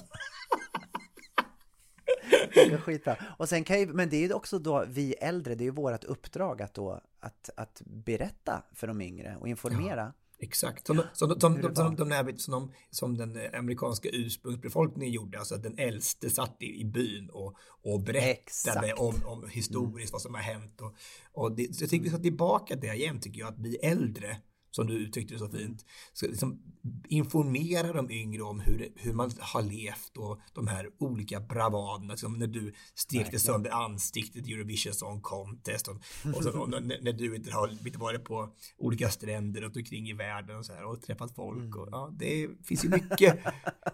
Skitbra. Och sen kan ju, men det är ju också då vi äldre, det är ju vårt uppdrag att då att, att berätta för de yngre och informera. Exakt, som, som, som, som, de som, som den eh, amerikanska ursprungsbefolkningen gjorde, alltså att den äldste satt i, i byn och, och berättade om, om historiskt vad som har hänt. Och, och det, så jag tycker vi ska tillbaka det igen, tycker jag, att bli äldre som du uttryckte så fint. Så liksom informera de yngre om hur, hur man har levt och de här olika bravaderna, som när du stekte Verkligen. sönder ansiktet i Eurovision Song Contest och, och, så, och när, när du inte har inte varit på olika stränder runt omkring i världen och så här och träffat folk. Och, ja, det finns ju mycket,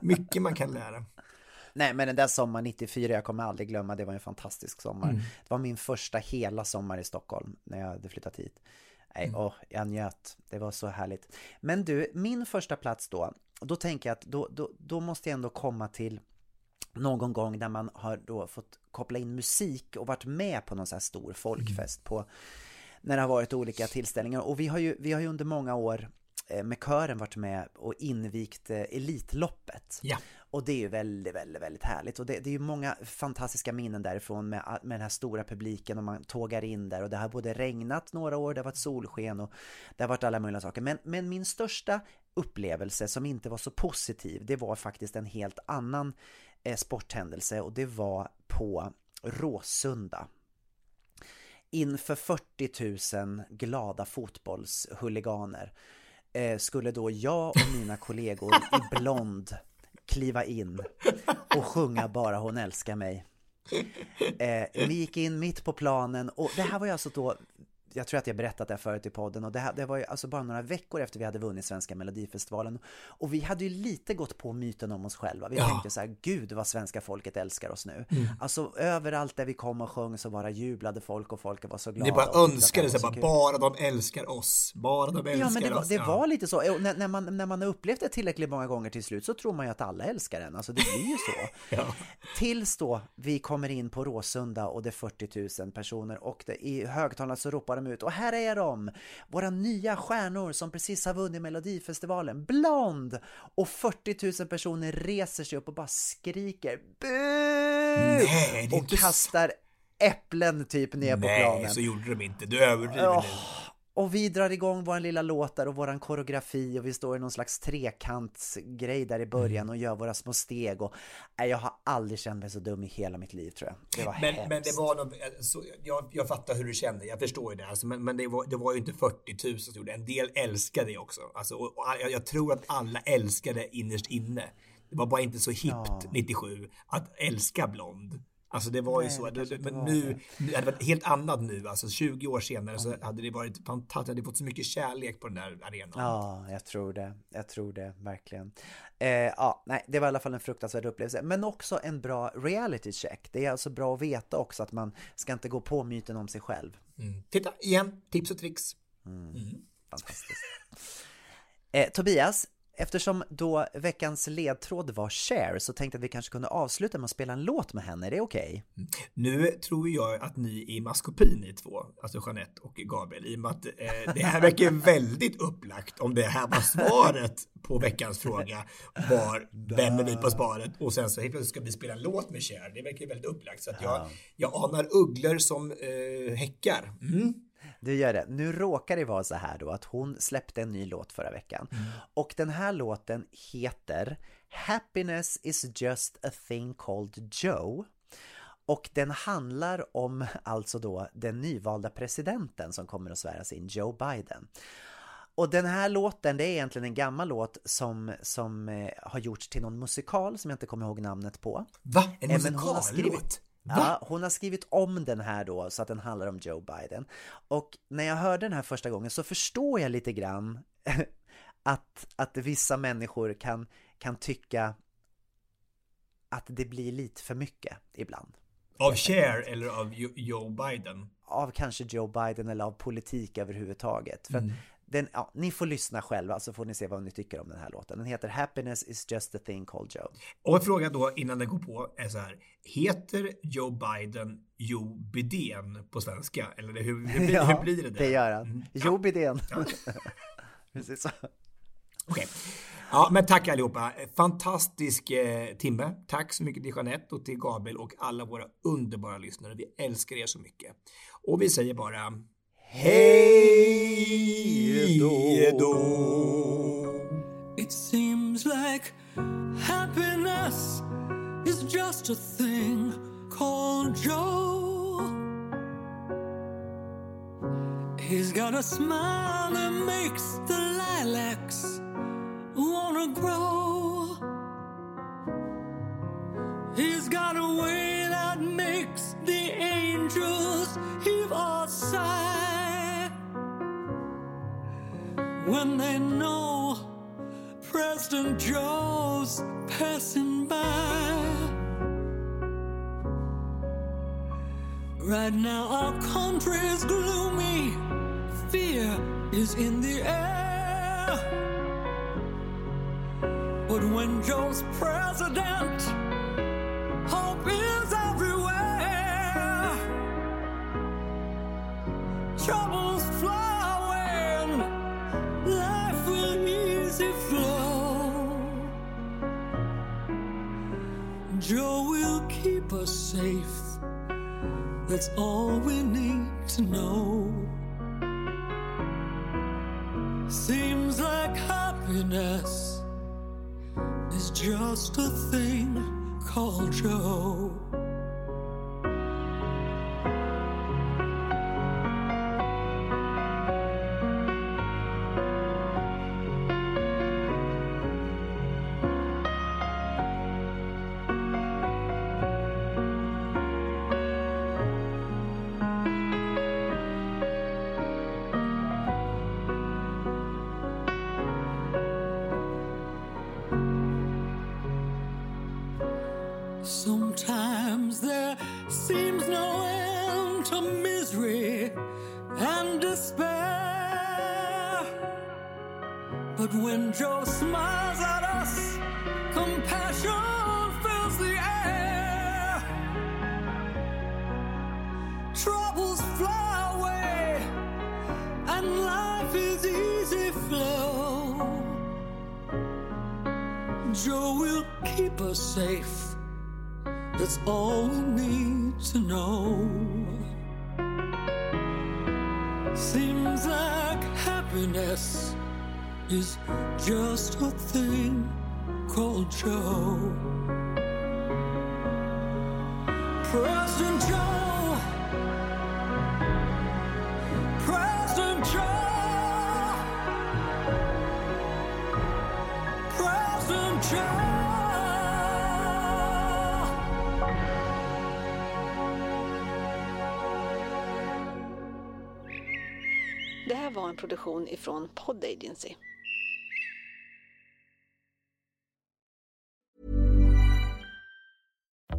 mycket man kan lära. Nej men den där sommaren 94, jag kommer aldrig glömma, det var en fantastisk sommar. Mm. Det var min första hela sommar i Stockholm när jag hade flyttat hit. Nej, Mm. åh, jag njöt. Det var så härligt. Men du, min första plats då, då tänker jag att då, då, då måste jag ändå komma till någon gång där man har då fått koppla in musik och varit med på någon så här stor folkfest på när det har varit olika tillställningar och vi har ju, vi har ju under många år eh, med kören varit med och invigt eh, Elitloppet. Ja. Och det är ju väldigt, väldigt, väldigt härligt. Och det, det är ju många fantastiska minnen därifrån med, med den här stora publiken och man tågar in där och det har både regnat några år, det har varit solsken och det har varit alla möjliga saker. Men, men min största upplevelse som inte var så positiv, det var faktiskt en helt annan eh, sporthändelse och det var på Råsunda inför 40 000 glada fotbollshuliganer eh, skulle då jag och mina kollegor i [LAUGHS] blond kliva in och sjunga Bara hon älskar mig. Eh, vi gick in mitt på planen och det här var ju alltså då jag tror att jag berättat det här förut i podden och det, här, det var ju alltså bara några veckor efter vi hade vunnit Svenska Melodifestivalen och vi hade ju lite gått på myten om oss själva. Vi Ja. tänkte så här, gud vad svenska folket älskar oss nu. Mm. Alltså överallt där vi kom och sjöng så bara jublade folk och folk var så glada. Ni bara önskade sig bara, kul. bara de älskar oss. Bara de älskar Ja men det var, oss. det Ja. var lite så, när, när, man, när man har upplevt det tillräckligt många gånger till slut så tror man ju att alla älskar en, alltså det blir ju så. [LAUGHS] Ja. Tills då vi kommer in på Råsunda och det är 40 000 personer och det, i högtalarna så ropar de ut och här är de! Våra nya stjärnor som precis har vunnit Melodifestivalen, Blond! Och 40 000 personer reser sig upp och bara skriker BU! Nej, och kastar äpplen typ ner på Nej, planen. så gjorde de inte. Du överdriver nu. Och vi drar igång vår lilla låt där och våran koreografi och vi står i någon slags trekantsgrej där i början Mm. och gör våra små steg och nej, jag har aldrig känt mig så dum i hela mitt liv tror jag. Det var Men, hemskt. men det var något, så, jag, jag fattar hur du kände, jag förstår ju det. Alltså, men men det, var, det var ju inte 40 000 som gjorde det. En del älskade det också. Alltså, och, och jag, jag tror att alla älskade innerst inne. Det var bara inte så hippt Ja. 97 att älska Blond. Alltså det var ju Nej, så. det Det, det, men nu, det hade varit helt annat nu. Alltså 20 år senare så hade det varit fantastiskt. hade fått så mycket kärlek på den där arenan. Ja, jag tror det. Jag tror det, verkligen. Eh, ja, nej, det var i alla fall en fruktansvärd upplevelse. Men också en bra reality check. Det är alltså bra att veta också att man ska inte gå på myten om sig själv. Mm. Titta, igen, tips och tricks. Fantastiskt. Eh, Tobias, eftersom då veckans ledtråd var Cher så tänkte jag att vi kanske kunde avsluta med att spela en låt med henne. Är det okej? Nu tror jag att ni är i maskopi ni två, alltså Jeanette och Gabriel, i och med att eh, det här verkar [LAUGHS] väldigt upplagt om det här var svaret på veckans fråga var vem är vi på sparet och sen så helt plötsligt ska vi spela en låt med Cher. Det verkar väldigt upplagt så att jag, jag anar ugglor som eh, häckar. Mm. Du gör det. Nu råkar det vara så här då att hon släppte en ny låt förra veckan. Och den här låten heter Happiness is just a thing called Joe. Och den handlar om alltså då den nyvalda presidenten som kommer att sväras in, Joe Biden. Och den här låten, det är egentligen en gammal låt som, som eh, har gjorts till någon musikal som jag inte kommer ihåg namnet på. Va? En Eh, musikallåt? Ja, hon har skrivit om den här då så att den handlar om Joe Biden. Och när jag hörde den här första gången så förstår jag lite grann [LAUGHS] att, att vissa människor kan, kan tycka att det blir lite för mycket ibland. Av Cher eller av Jo- Joe Biden? Av kanske Joe Biden eller av politik överhuvudtaget. För att den, ja, ni får lyssna själva så får ni se vad ni tycker om den här låten. Den heter Happiness is just a thing called Joe. Och en fråga då innan den går på är så här. Heter Joe Biden Joe Bidén på svenska? Eller hur, hur, blir, [LAUGHS] hur blir det? där? det gör han. Mm. Joe Bidén. [LAUGHS] Precis så. Okej. Ja, men tack allihopa. Fantastisk eh, timme. Tack så mycket till Jeanette och till Gabriel och alla våra underbara lyssnare. Vi älskar er så mycket. Och vi säger bara Hej då! It seems like happiness is just a thing called Joe. He's got a smile that makes the lilacs wanna grow. He's got a way that makes the angels heave a sigh when they know President Joe's passing by. Right now, our country's gloomy. Fear is in the air. But when Joe's president, hope is everywhere. Troubles Joe will keep us safe. That's all we need to know. Seems like happiness is just a thing called Joe. When Joe smiles at us, compassion fills the air. Troubles fly away, and life is easy flow. Joe will keep us safe. That's all we need to know. Seems like happiness is just a thing called Joe. President Joe. President Joe. President Joe. Det här var en produktion ifrån Pod Agency.